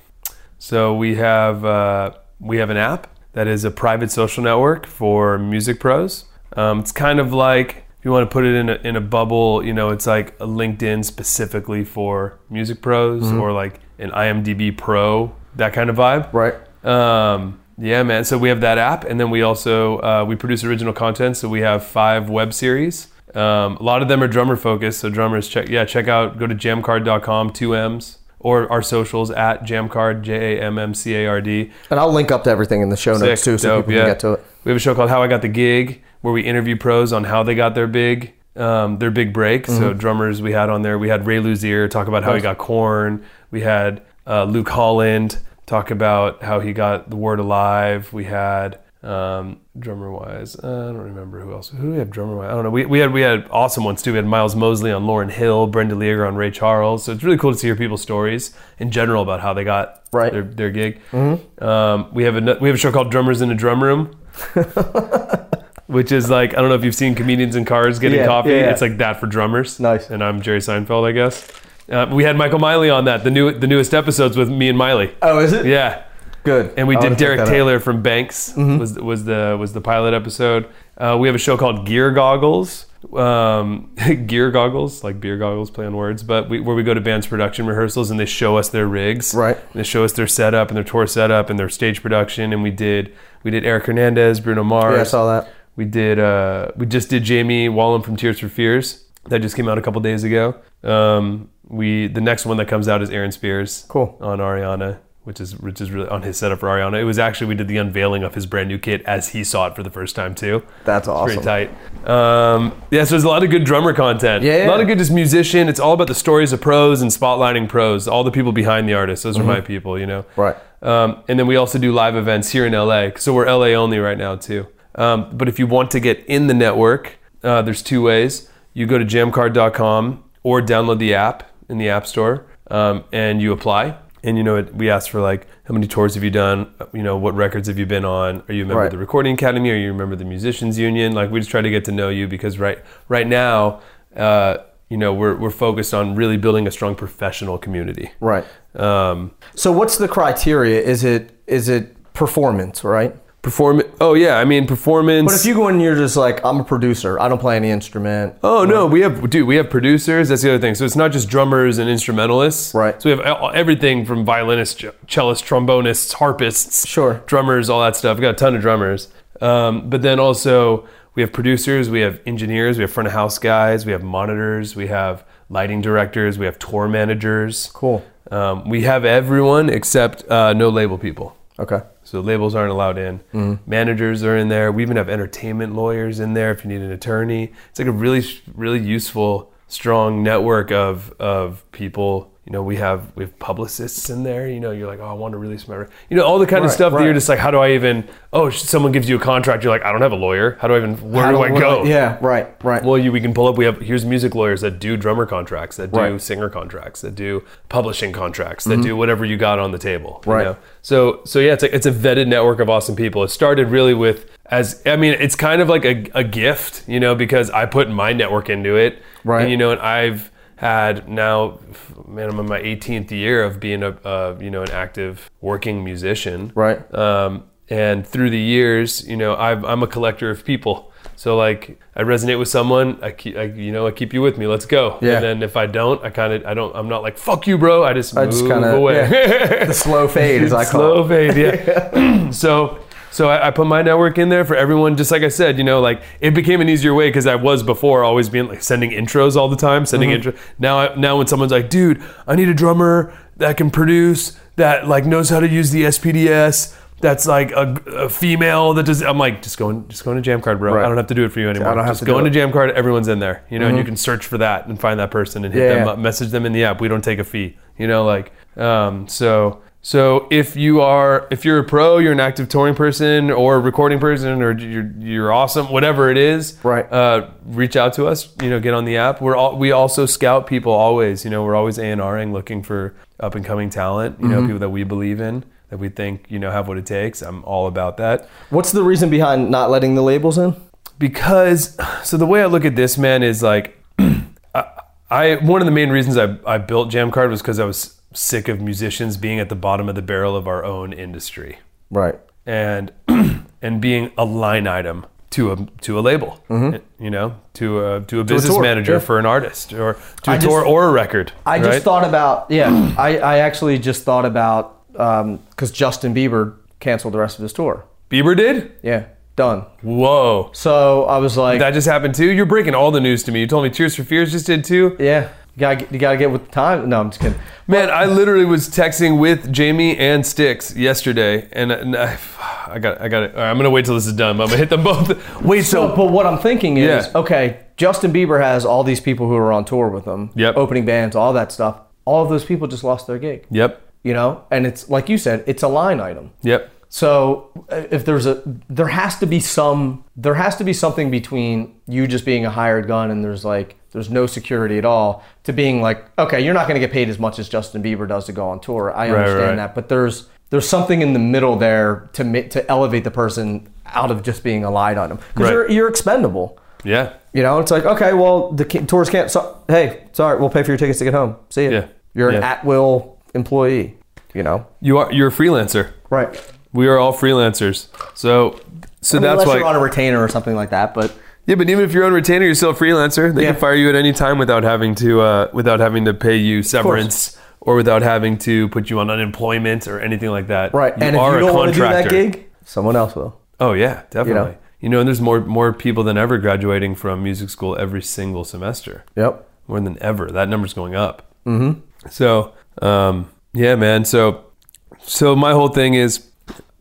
So we have uh, we have an app that is a private social network for music pros. Um, it's kind of like if you want to put it in a, in a bubble, you know, it's like a LinkedIn specifically for music pros or like an IMDb Pro, that kind of vibe. Right. Um, yeah, man. So we have that app, and then we also uh, we produce original content. So we have five web series. Um, a lot of them are drummer focused. So drummers, check yeah, check out go to jammcard.com, two M's, or our socials at jammcard, J A M M C A R D. And I'll link up to everything in the show notes too, so dope, people yeah. can get to it. We have a show called How I Got the Gig, where we interview pros on how they got their big, um, their big break. Mm-hmm. So drummers we had on there. We had Ray Luzier talk about how he got Korn. We had uh, Luke Holland talk about how he got the Word Alive. We had um, drummer wise, uh, I don't remember who else. Who do we have drummer wise? I don't know. We, we had we had awesome ones too. We had Miles Mosley on Lauryn Hill, Brenda Leager on Ray Charles. So it's really cool to hear people's stories in general about how they got Right. their, their gig. Um, we have a we have a show called Drummers in a Drum Room, which is like I don't know if you've seen comedians in cars getting Yeah, coffee. yeah, yeah. It's like that for drummers. Nice. And I'm Jerry Seinfeld, I guess. Uh, we had Michael Miley on that. The new the newest episodes with me and Miley. Oh, is it? Yeah. Good. And we I did Derek that out. Taylor from Banks was was the was the pilot episode. Uh, we have a show called Gear Goggles. Um, gear goggles, like beer goggles, play on words, but we, where we go to bands' production rehearsals and they show us their rigs, Right. And they show us their setup and their tour setup and their stage production. And we did we did Eric Hernandez, Bruno Mars. Yeah, I saw that. We did. Uh, we just did Jamie Wollam from Tears for Fears. That just came out a couple days ago. Um, we the next one that comes out is Aaron Spears. Cool. On Ariana, which is which is really on his setup for Ariana. It was actually we did the unveiling of his brand new kit as he saw it for the first time too. That's It's awesome. Pretty tight. Um, yeah, so there's a lot of good drummer content. Yeah, A lot of good just musician. It's all about the stories of pros and spotlighting pros. All the people behind the artists. Those are my people. You know. Mm-hmm. Right. Um, and then we also do live events here in LA. So we're LA only right now too. Um, but if you want to get in the network, uh, there's two ways. You go to jammcard.com or download the app in the App Store, um, and you apply. And you know, it, we ask for like, how many tours have you done? You know, what records have you been on? Are you a member Right. of the Recording Academy? Are you a member of the Musicians Union? Like, we just try to get to know you because right right now, uh, you know, we're we're focused on really building a strong professional community. Right. Um, So what's the criteria? Is it is it performance, right? Perform. Oh yeah, I mean performance. But if you go in and you're just like, I'm a producer, I don't play any instrument. Oh no, we have dude, we have producers. That's the other thing. So it's not just drummers and instrumentalists. Right. So we have e- everything from violinists, cellists, trombonists, harpists, Sure. drummers, all that stuff. We got a ton of drummers. Um, but then also we have producers, we have engineers, we have front of house guys, we have monitors, we have lighting directors, we have tour managers. Cool. Um, we have everyone except uh, no label people. Okay. So labels aren't allowed in. Mm-hmm. Managers are in there. We even have entertainment lawyers in there if you need an attorney. It's like a really, really useful, strong network of of people you know, we have we have publicists in there. You know, you're like, oh, I want to release my, you know, all the kind of Right, stuff that you're just like, how do I even? Oh, someone gives you a contract. You're like, I don't have a lawyer. How do I even? Where do I go? Yeah, right, right. Well, you, we can pull up. We have here's music lawyers that do drummer contracts, that do Right. singer contracts, that do publishing contracts, that do whatever you got on the table. you Mm-hmm. Right. know? So so yeah, it's a, it's a vetted network of awesome people. It started really with as I mean, it's kind of like a, a gift, you know, because I put my network into it, Right. And you know, and I've had now, man, I'm in my 18th year of being a, a you know an active working musician, Right. um, and through the years, you know, I've, I'm a collector of people. So like, I resonate with someone, I keep, I, you know, I keep you with me. Let's go. Yeah. And then if I don't, I kind of, I don't, I'm not like fuck you, bro. I just I move just kinda- away. the slow fade, as I call Slow it. fade, yeah. so, so I, I put my network in there for everyone. Just like I said, you know, like it became an easier way because I was before always being like sending intros all the time, sending Mm-hmm. intro. Now, I, now when someone's like, dude, I need a drummer that can produce, that like knows how to use the SPDS. That's like a, a female that does. I'm like, just going, just going to Jammcard, bro. Right. I don't have to do it for you anymore. I don't have just to go into it. Mm-hmm. Jammcard. Everyone's in there, you know, and you can search for that and find that person and hit Yeah, them yeah. up, message them in the app. We don't take a fee, you know, like, um, so. So if you are if you're a pro, you're an active touring person or a recording person, or you're you're awesome, whatever it is, Right. Uh, reach out to us. You know, get on the app. We're all we also scout people always. You know, we're always A and Ring looking for up and coming talent. You Mm-hmm. know, people that we believe in, that we think you know have what it takes. I'm all about that What's the reason behind not letting the labels in? because so the way I look at this man is like I, I one of the main reasons I, I built Jammcard was because I was sick of musicians being at the bottom of the barrel of our own industry Right. and and being a line item to a to a label you know to a to a business Mm-hmm. tour, manager yeah. for an artist or to a I tour or a record I just thought about yeah. I, I actually just thought about because Justin Bieber canceled the rest of his tour. Bieber did Yeah, done. whoa So I was like, that just happened too you're breaking all the news to me you told me Tears for Fears just did too yeah, you gotta get, you gotta get with the time. No, I'm just kidding. Man, I literally was texting with Jamie and Sticks yesterday, and, and I, I got, I got it. All right, I'm gonna wait till this is done. but I'm gonna hit them both. Wait, So, so but what I'm thinking is, Yeah. okay, Justin Bieber has all these people who are on tour with him, Yep. opening bands, all that stuff. All of those people just lost their gig, yep, you know, and it's like you said, it's a line item. yep, So uh, if there's a, there has to be some, there has to be something between you just being a hired gun and there's like, there's no security at all to being like, okay, you're not going to get paid as much as Justin Bieber does to go on tour. I understand right. that, but there's, there's something in the middle there to to elevate the person out of just being a line them because Right. you're, you're expendable. yeah, You know, it's like, okay, well, the tours can't. So, hey, sorry, we'll pay for your tickets to get home. See you. Yeah. You're an at will employee. You know, you are. You're a freelancer. right? We are all freelancers. So, so that's Unless why. you're on a retainer or something like that. But yeah, but even if you're on retainer, you're still a freelancer. They Yeah. can fire you at any time without having to, uh, without having to pay you severance. Or without having to put you on unemployment or anything like that. right, You and if you don't want to do that gig, someone else will. Oh yeah, definitely. You know? know, and there's more more people than ever graduating from music school every single semester. Yep. More than ever. That number's going up. Mm-hmm. So, um, yeah, man. So, so my whole thing is,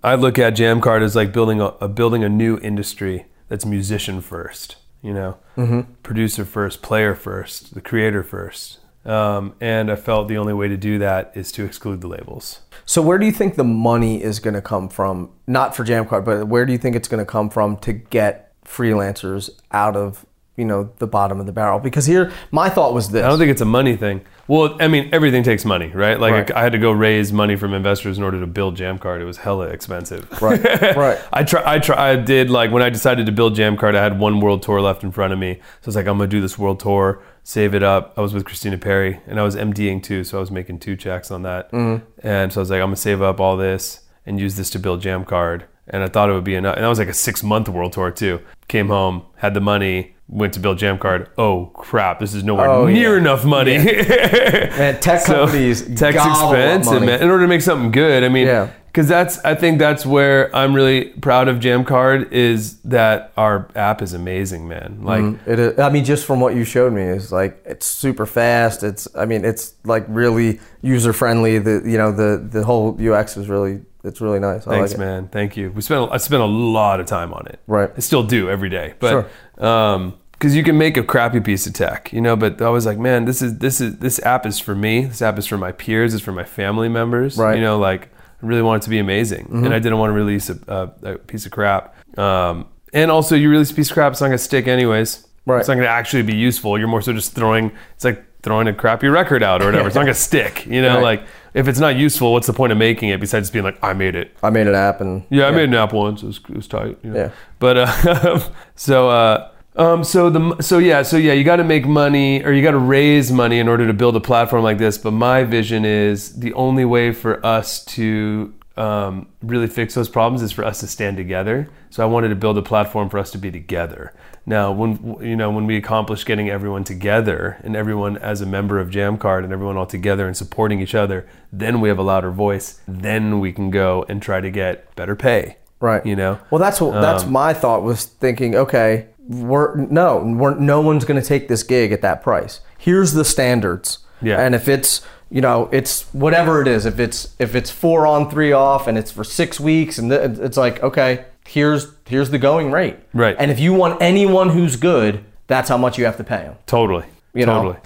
I look at Jammcard as like building a, a building a new industry that's musician first. You know, mm-hmm. producer first, player first, the creator first. Um, and I felt the only way to do that is to exclude the labels. So where do you think the money is going to come from? Not for Jammcard, but where do you think it's going to come from to get freelancers out of you know the bottom of the barrel? Because here, my thought was this. I don't think it's a money thing. Well, I mean, everything takes money, right? Like Right. I had to go raise money from investors in order to build Jammcard. It was hella expensive. Right, right. I try. I try. I did like when I decided to build Jammcard. I had one world tour left in front of me, so I was like, I'm gonna do this world tour, save it up. I was with Christina Perri, and I was MDing too, so I was making two checks on that. Mm-hmm. And so I was like, I'm gonna save up all this and use this to build Jammcard. And I thought it would be enough. And that was like a six month world tour too. Came home, had the money, went to build Jammcard. Oh crap, this is nowhere Oh, near yeah. enough money. Man, tech So, companies tech's expensive, man. In order to make something good, I mean, Yeah. because that's I think that's where I'm really proud of Jammcard is that our app is amazing, man. Like It is, I mean, just from what you showed me, is like it's super fast. It's, I mean, it's like really user friendly. The you know the the whole UX is really it's really nice. I Thanks, like man. Thank you. We spent I spent a lot of time on it. Right. I still do every day. But um, because you can make a crappy piece of tech, you know. But I was like, man, this is this is this app is for me. This app is for my peers. It's for my family members. Right. You know, like I really want it to be amazing, and I didn't want to release a, a, a piece of crap. Um, and also, you release a piece of crap, it's not gonna stick anyways. Right. It's not gonna actually be useful. You're more so just throwing. It's like throwing a crappy record out or whatever. It's not gonna stick. You know, Right. like if it's not useful, what's the point of making it besides just being like, I made it. I made an app and Yeah, I made an app once. It was, it was tight. You know? Yeah. But uh, so uh, um, so the so yeah so yeah you got to make money or you got to raise money in order to build a platform like this. But my vision is the only way for us to um, really fix those problems is for us to stand together. So I wanted to build a platform for us to be together. Now, when you know when we accomplish getting everyone together and everyone as a member of Jammcard and everyone all together and supporting each other, then we have a louder voice. Then we can go and try to get better pay. Right. You know. Well, that's what that's Um, my thought was thinking. Okay, we're no, we're, no one's going to take this gig at that price. Here's the standards. Yeah. And if it's you know it's whatever it is, if it's if it's four on three off and it's for six weeks and th- it's like okay, here's here's the going rate. Right. And if you want anyone who's good, that's how much you have to pay them. Totally. You totally. know.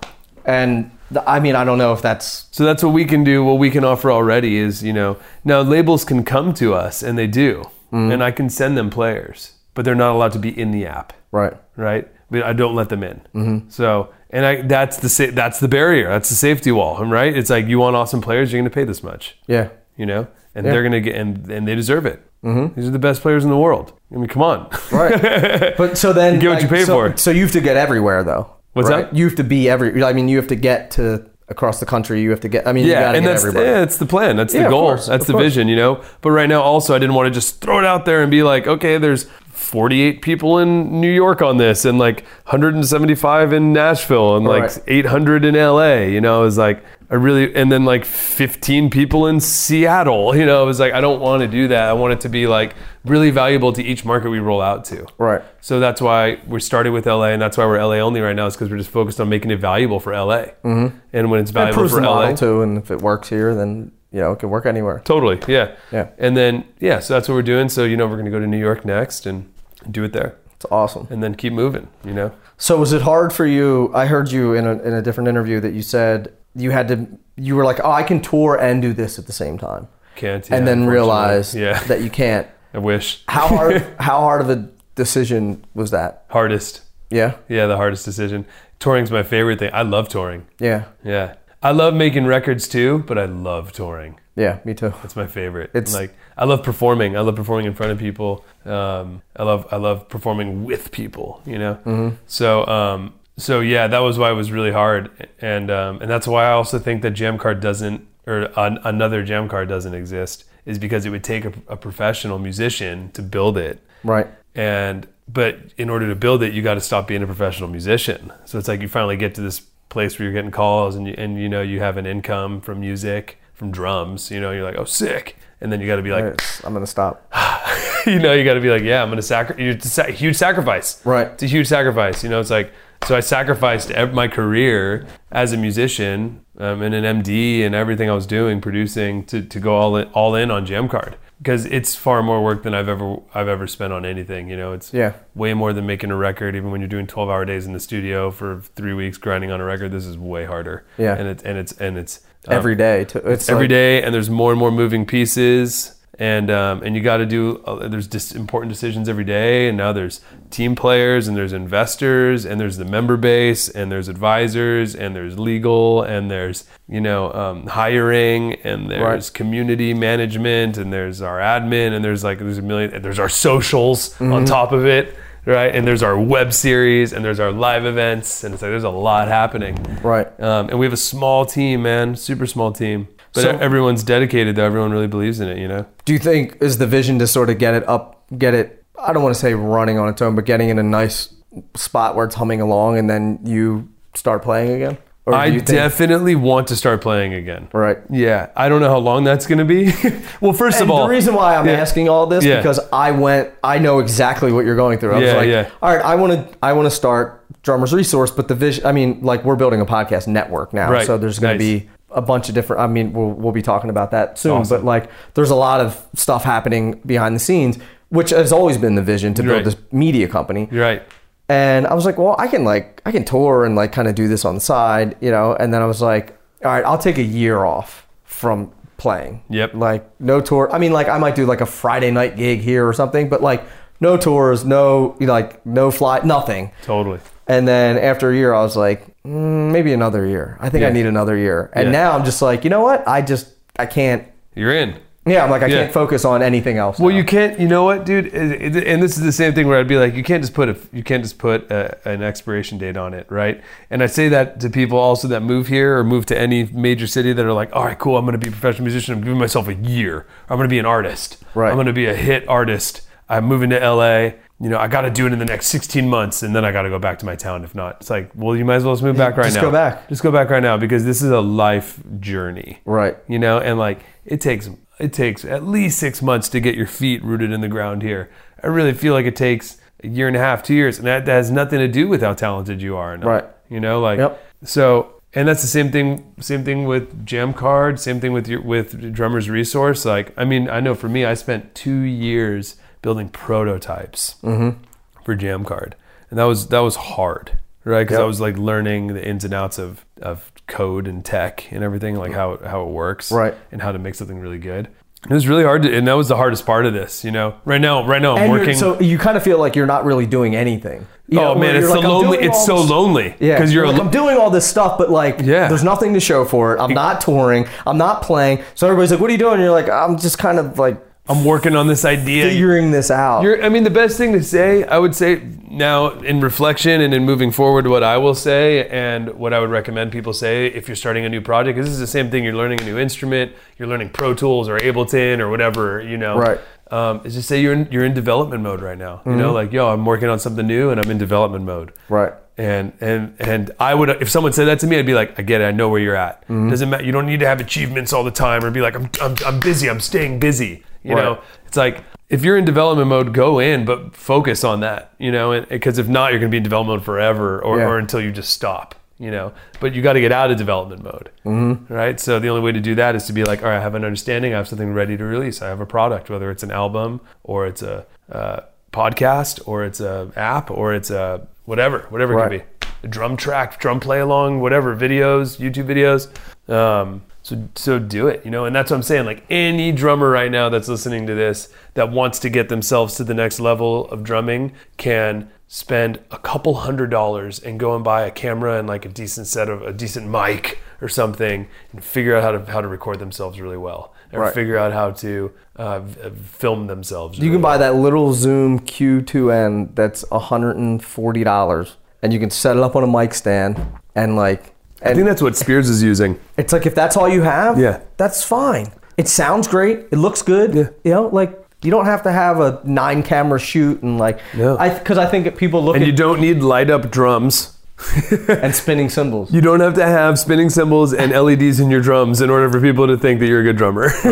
And th- I mean, I don't know if that's So that's what we can do. What we can offer already is, you know, now labels can come to us and they do, Mm-hmm. and I can send them players, but they're not allowed to be in the app, right. right? But I don't let them in. Mm-hmm. So, and I that's the sa- that's the barrier. That's the safety wall, right? It's like you want awesome players, you're going to pay this much, Yeah. you know, and they're going to get and and they deserve it. Mm-hmm. These are the best players in the world. I mean, come on. Right. but so then get what you pay so, for. So you have to get everywhere though. What's right? that? You have to be every. I mean, you have to get to across the country. You have to get. I mean, you Yeah, gotta and get that's everybody. yeah, it's the plan. That's Yeah, the goal. course, that's the course. vision, you know. But right now, also, I didn't want to just throw it out there and be like, okay, there's 48 people in New York on this, and like 175 in Nashville, and like Right. 800 in LA. You know, it was like I really, and then like 15 people in Seattle. You know, it was like I don't want to do that. I want it to be like really valuable to each market we roll out to. Right. So that's why we started with LA, and that's why we're LA only right now, is because we're just focused on making it valuable for LA. Mm-hmm. And when it's valuable proves for LA, too, and if it works here, then you know it can work anywhere. totally, yeah, Yeah. And then yeah, so that's what we're doing. So you know, we're going to go to New York next and do it there, It's awesome. and then keep moving. You know, So was it hard for you? I heard you in a in a different interview that you said you had to. You were like, oh, I can tour and do this at the same time, can't. yeah, and then realize yeah, that you can't. I wish How hard? how hard of a decision was that? hardest. Yeah. Yeah, the hardest decision. Touring's my favorite thing. I love touring. Yeah. Yeah, I love making records too, but I love touring. Yeah. Me too. It's my favorite. It's- like I love performing. I love performing in front of people. Um, I love I love performing with people. You know. Mm-hmm. So um, so yeah, that was why it was really hard, and um, and that's why I also think that Jammcard doesn't or an, another Jammcard doesn't exist is because it would take a, a professional musician to build it Right. and but in order to build it you got to stop being a professional musician so it's like you finally get to this place where you're getting calls and you, and you know you have an income from music from drums you know you're like oh sick and then you got to be like It's- I'm gonna stop. you know you got to be like yeah i'm gonna sacrifice it's a huge sacrifice Right. it's a huge sacrifice you know it's like so i sacrificed my career as a musician um, and an md and everything i was doing producing to, to go all in, all in on jammcard because it's far more work than i've ever i've ever spent on anything you know it's Yeah. way more than making a record even when you're doing 12 hour days in the studio for three weeks grinding on a record this is way harder Yeah. and it's and it's and it's Every day. To, it's every like- day, and there's more and more moving pieces and um, and you got to do uh, there's just important decisions every day and now there's team players and there's investors and there's the member base and there's advisors and there's legal and there's you know um, hiring and there's Right. community management and there's our admin and there's like there's a million and there's our socials Mm-hmm. on top of it right and there's our web series and there's our live events and it's like there's a lot happening Right. um, and we have a small team, man, super small team. But So- everyone's dedicated, though. Everyone really believes in it, you know? Do you think is the vision to sort of get it up, get it? I don't want to say running on its own, but getting in a nice spot where it's humming along, and then you start playing again. I think- definitely want to start playing again. right. Yeah. I don't know how long that's going to be. well, first And of all, the reason why I'm Yeah. asking all this Yeah. because I went, I know exactly what you're going through. I was Yeah, like, yeah. all right, I want to, I want to start Drummers Resource, but the vision, I mean, like we're building a podcast network now, Right. so there's going Nice. to be a bunch of different. I mean, we'll we'll be talking about that soon, Awesome. but like, there's a lot of stuff happening behind the scenes, which has always been the vision to build Right. this media company. you're right. And I was like, well, I can like I can tour and like kind of do this on the side, you know. And then I was like, all right, I'll take a year off from playing. Yep. Like no tour. I mean, like I might do like a Friday night gig here or something, but like no tours, no you know, like no fly, nothing. Totally. And then after a year, I was like, mm, maybe another year. I think I need another year. And Yeah. now I'm just like, you know what? I just I can't. You're in. Yeah, I'm like I Yeah. can't focus on anything else. Well, now. you can't. You know what, dude? It- it- And this is the same thing where I'd be like, you can't just put a, you can't just put a, an expiration date on it, right? And I say that to people also that move here or move to any major city that are like, all right, cool, I'm going to be a professional musician. I'm giving myself a year. I'm going to be an artist. Right. I'm going to be a hit artist. I'm moving to LA. You know, I got to do it in the next 16 months, and then I got to go back to my town. If not, it's like, well, you might as well just move back right Just now. Just go back. Just go back right now because this is a life journey Right. you know and like it takes it takes at least six months to get your feet rooted in the ground here. I really feel like it takes a year and a half two years and that, that has nothing to do with how talented you are not, Right. you know like Yep. so and that's the same thing same thing with jammcard same thing with your with drummers resource. Like i mean i know for me i spent two years building prototypes mm-hmm. for jammcard and that was that was hard right? Because i was like learning the ins and outs of of code and tech and everything like how how it works Right. and how to make something really good it was really hard to and that was the hardest part of this you know right now right now i'm And you're- working so you kind of feel like you're not really doing anything. You oh, know, oh man it's so like, lonely it's so this- lonely Yeah, because you're like, a, I'm doing all this stuff, but like, Yeah. there's nothing to show for it. I'm not touring. I'm not playing. So everybody's like, "What are you doing?" And you're like, "I'm just kind of like i'm working on this idea figuring this out." You're, I mean, the best thing to say, I would say now in reflection and in moving forward, what I will say and what I would recommend people say if you're starting a new project, because this is the same thing. You're learning a new instrument, you're learning Pro Tools or Ableton or whatever, you know. Right. Um, is just say you're in, you're in development mode right now. You know, like yo, I'm working on something new and I'm in development mode. right. And and and I would if someone said that to me, I'd be like, I get it. I know where you're at. Mm-hmm. Doesn't matter. You don't need to have achievements all the time or be like, I'm I'm, I'm busy. I'm staying busy. You Right. know, it's like if you're in development mode, go in, but focus on that. You know, because if not, you're going to be in development mode forever, or, Yeah. or until you just stop. You know, but you got to get out of development mode, mm-hmm. right? So the only way to do that is to be like, all right, I have an understanding. I have something ready to release. I have a product, whether it's an album or it's a uh, podcast or it's a app or it's a whatever, whatever it Right. could be a drum track, drum play along, whatever, videos, YouTube videos. Um, so so do it, you know, and that's what I'm saying. Like any drummer right now that's listening to this that wants to get themselves to the next level of drumming can spend a couple hundred dollars and go and buy a camera and like a decent set of a decent mic or something and figure out how to how to record themselves really well or Right. figure out how to uh, film themselves. You can buy that little Zoom Q2N that's $140 and you can set it up on a mic stand and like I think that's what Spears is using. it's like if that's all you have, Yeah. that's fine. It sounds great. It looks good. Yeah. You know, like you don't have to have a nine camera shoot and like No. I because I think people look And at you don't need light up drums. and spinning cymbals. You don't have to have spinning cymbals and LEDs in your drums in order for people to think that you're a good drummer.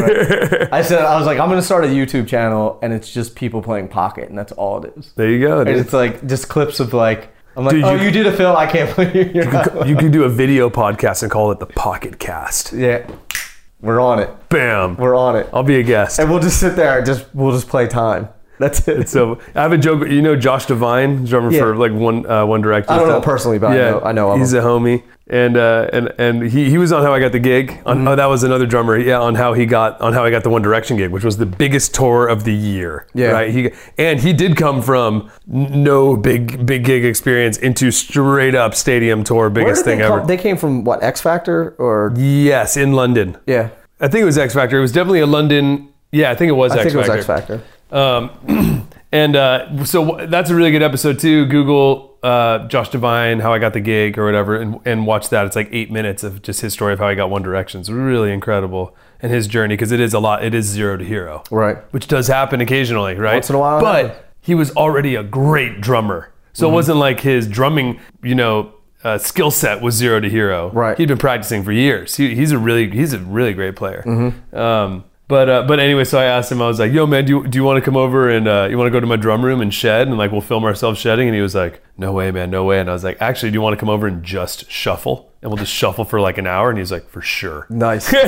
I said I was like I'm gonna start a YouTube channel and it's just people playing pocket and that's all it is. there you go. And it's like just clips of like I'm like Dude, oh you- you, did a film I can't believe you're not. You can do a video podcast and call it the Pocket Cast. yeah, we're on it. Bam. We're on it. I'll be a guest. And we'll just sit there. and Just we'll just play time. That's it. So I have a joke. You know Josh Devine, drummer Yeah. for like One uh, One Direction. I don't know personally, but I know- I know he's him. a homie, and uh, and and he, he was on How I Got the Gig. On, Mm-hmm. Oh, that was another drummer. Yeah, on how he got on how I got the One Direction gig, which was the biggest tour of the year. Yeah. right. He and he did come from no big big gig experience into straight up stadium tour, biggest thing ever. come? They came from what X Factor or yes, in London. yeah. I think it was X Factor. It was definitely a London. Yeah, I think it was I X think it was X Factor. Um, and uh, so that's a really good episode too. Google uh, Josh Devine, how I got the gig or whatever, and, and watch that. It's like eight minutes of just his story of how he got One Direction. It's really incredible and his journey because it is a lot. It is zero to hero, Right. Which does happen occasionally, right? Once in a while, But he was already a great drummer, so Mm-hmm. it wasn't like his drumming, you know. Uh, skill set was zero to hero. Right. He'd been practicing for years. He, he's a really he's a really great player. Mm-hmm. Um, but uh, but anyway, so I asked him. I was like, "Yo, man, do you, do you want to come over and uh, you want to go to my drum room and shed and like we'll film ourselves shedding?" And he was like, "No way, man, no way." And I was like, "Actually, do you want to come over and just shuffle?" and we'll just shuffle for like an hour. And he's like, for sure. Nice. like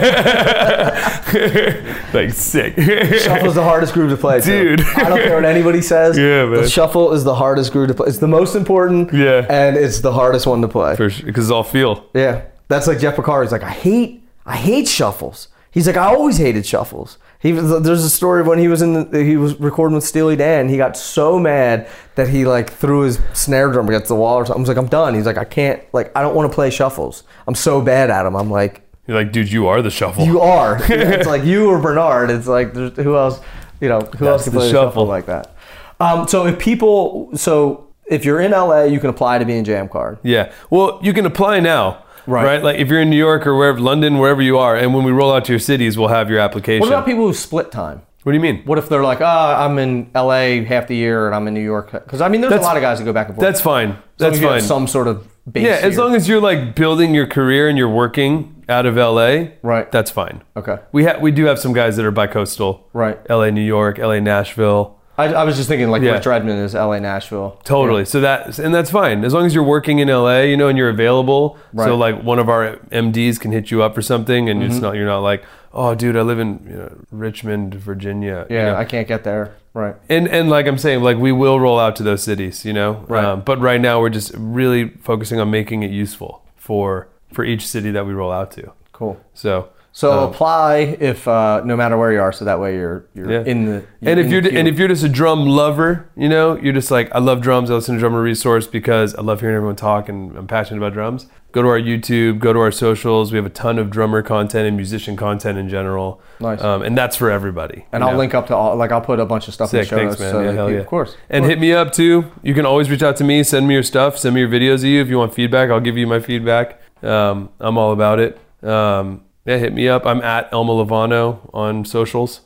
sick. shuffle is the hardest groove to play. Dude. I don't care what anybody says. Yeah, man. The shuffle is the hardest groove to play. It's the most important. Yeah. And it's the hardest one to play. For sure, because it's all feel. Yeah, that's like Jeff Porcaro. He's like, I hate, I hate shuffles. He's like, I always hated shuffles. He was, there's a story of when he was in, the, he was recording with Steely Dan. He got so mad that he like threw his snare drum against the wall or something. I was like, I'm done. He's like, I can't, like, I don't want to play shuffles. I'm so bad at them. I'm like, You're like, dude, you are the shuffle. you are. It's like you or Bernard. It's like, there's, who else, you know, who else That's can the play shuffle. shuffle. like that? Um, so if people, so if you're in LA, you can apply to be in Jammcard. Yeah. Well, you can apply now. Right. Right. Like if you're in New York or wherever, London, wherever you are, and when we roll out to your cities, we'll have your application. What about people who split time? What do you mean? What if they're like, ah, I'm in LA half the year and I'm in New York? Because I mean, there's a lot of guys that go back and forth. That's fine. That's fine. Some sort of base. yeah, as long as you're like building your career and you're working out of LA, Right. That's fine. Okay. We have we do have some guys that are bi-coastal. Right. LA, New York, LA, Nashville. I, I was just thinking like Yeah. Rich Redmond is LA, Nashville. Totally. So that and that's fine as long as you're working in LA, you know, and you're available. Right. So like one of our MDs can hit you up for something, and Mm-hmm. it's not you're not like, oh, dude, I live in you know, Richmond, Virginia. you Yeah, know. I can't get there. Right. and and like I'm saying, like we will roll out to those cities, you know. Right. Um, but right now we're just really focusing on making it useful for for each city that we roll out to. Cool. So So um, apply if uh, no matter where you are, so that way you're you're Yeah. in the. and if you're and if you're just a drum lover, you know, you're just like I love drums. I listen to Drummer Resource because I love hearing everyone talk and I'm passionate about drums. Go to our YouTube, go to our socials. We have a ton of drummer content and musician content in general. Nice. um, and that's for everybody. and I'll know? link up to all like I'll put a bunch of stuff in Sick, the show thanks, notes. man. so yeah, hell yeah. Of course. And hit me up too. You can always reach out to me. Send me your stuff. Send me your videos of you if you want feedback. I'll give you my feedback. Um, I'm all about it. Um, yeah, hit me up. I'm at Elmo Lovano on socials.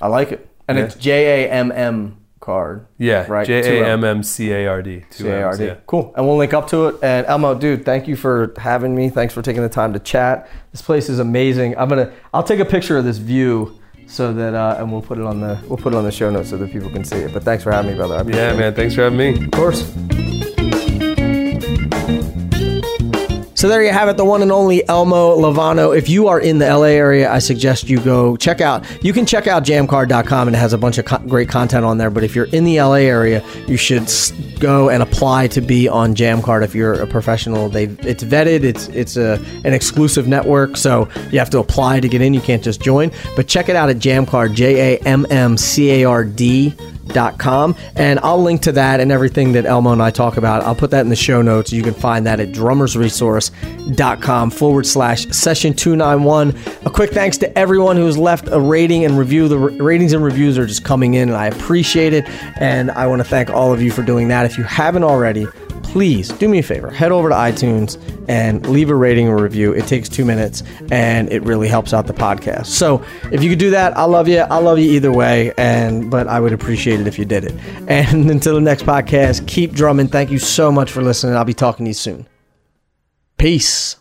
I like it. And Yeah. it's J A M M card. Yeah, Right, J A M. M C A R D. C A R D. Cool. And we'll link up to it. And Elmo, dude, thank you for having me. Thanks for taking the time to chat. This place is amazing. I'm gonna I'll take a picture of this view so that uh, and we'll put it on the we'll put it on the show notes so that people can see it. But thanks for having me, brother. Yeah, it. man. Thanks for having me. Of course. So there you have it, the one and only Elmo Lovano. If you are in the LA area, I suggest you go check out. You can check out jammcard.com and it has a bunch of co- great content on there. But if you're in the LA area, you should go and apply to be on Jammcard. If you're a professional, they it's vetted. It's it's a an exclusive network, so you have to apply to get in. You can't just join. But check it out at Jammcard, J A M M C A R D dot com and I'll link to that and everything that Elmo and I talk about. I'll put that in the show notes. You can find that at drummersresource.com forward slash session 291. A quick thanks to everyone who's left a rating and review. The ratings and reviews are just coming in and I appreciate it. And I want to thank all of you for doing that. If you haven't already, please do me a favor head over to itunes and leave a rating or review. It takes two minutes and it really helps out the podcast. So if you could do that i love you. I love you either way and but i would appreciate it if you did it. And until the next podcast keep drumming. Thank you so much for listening. I'll be talking to you soon. Peace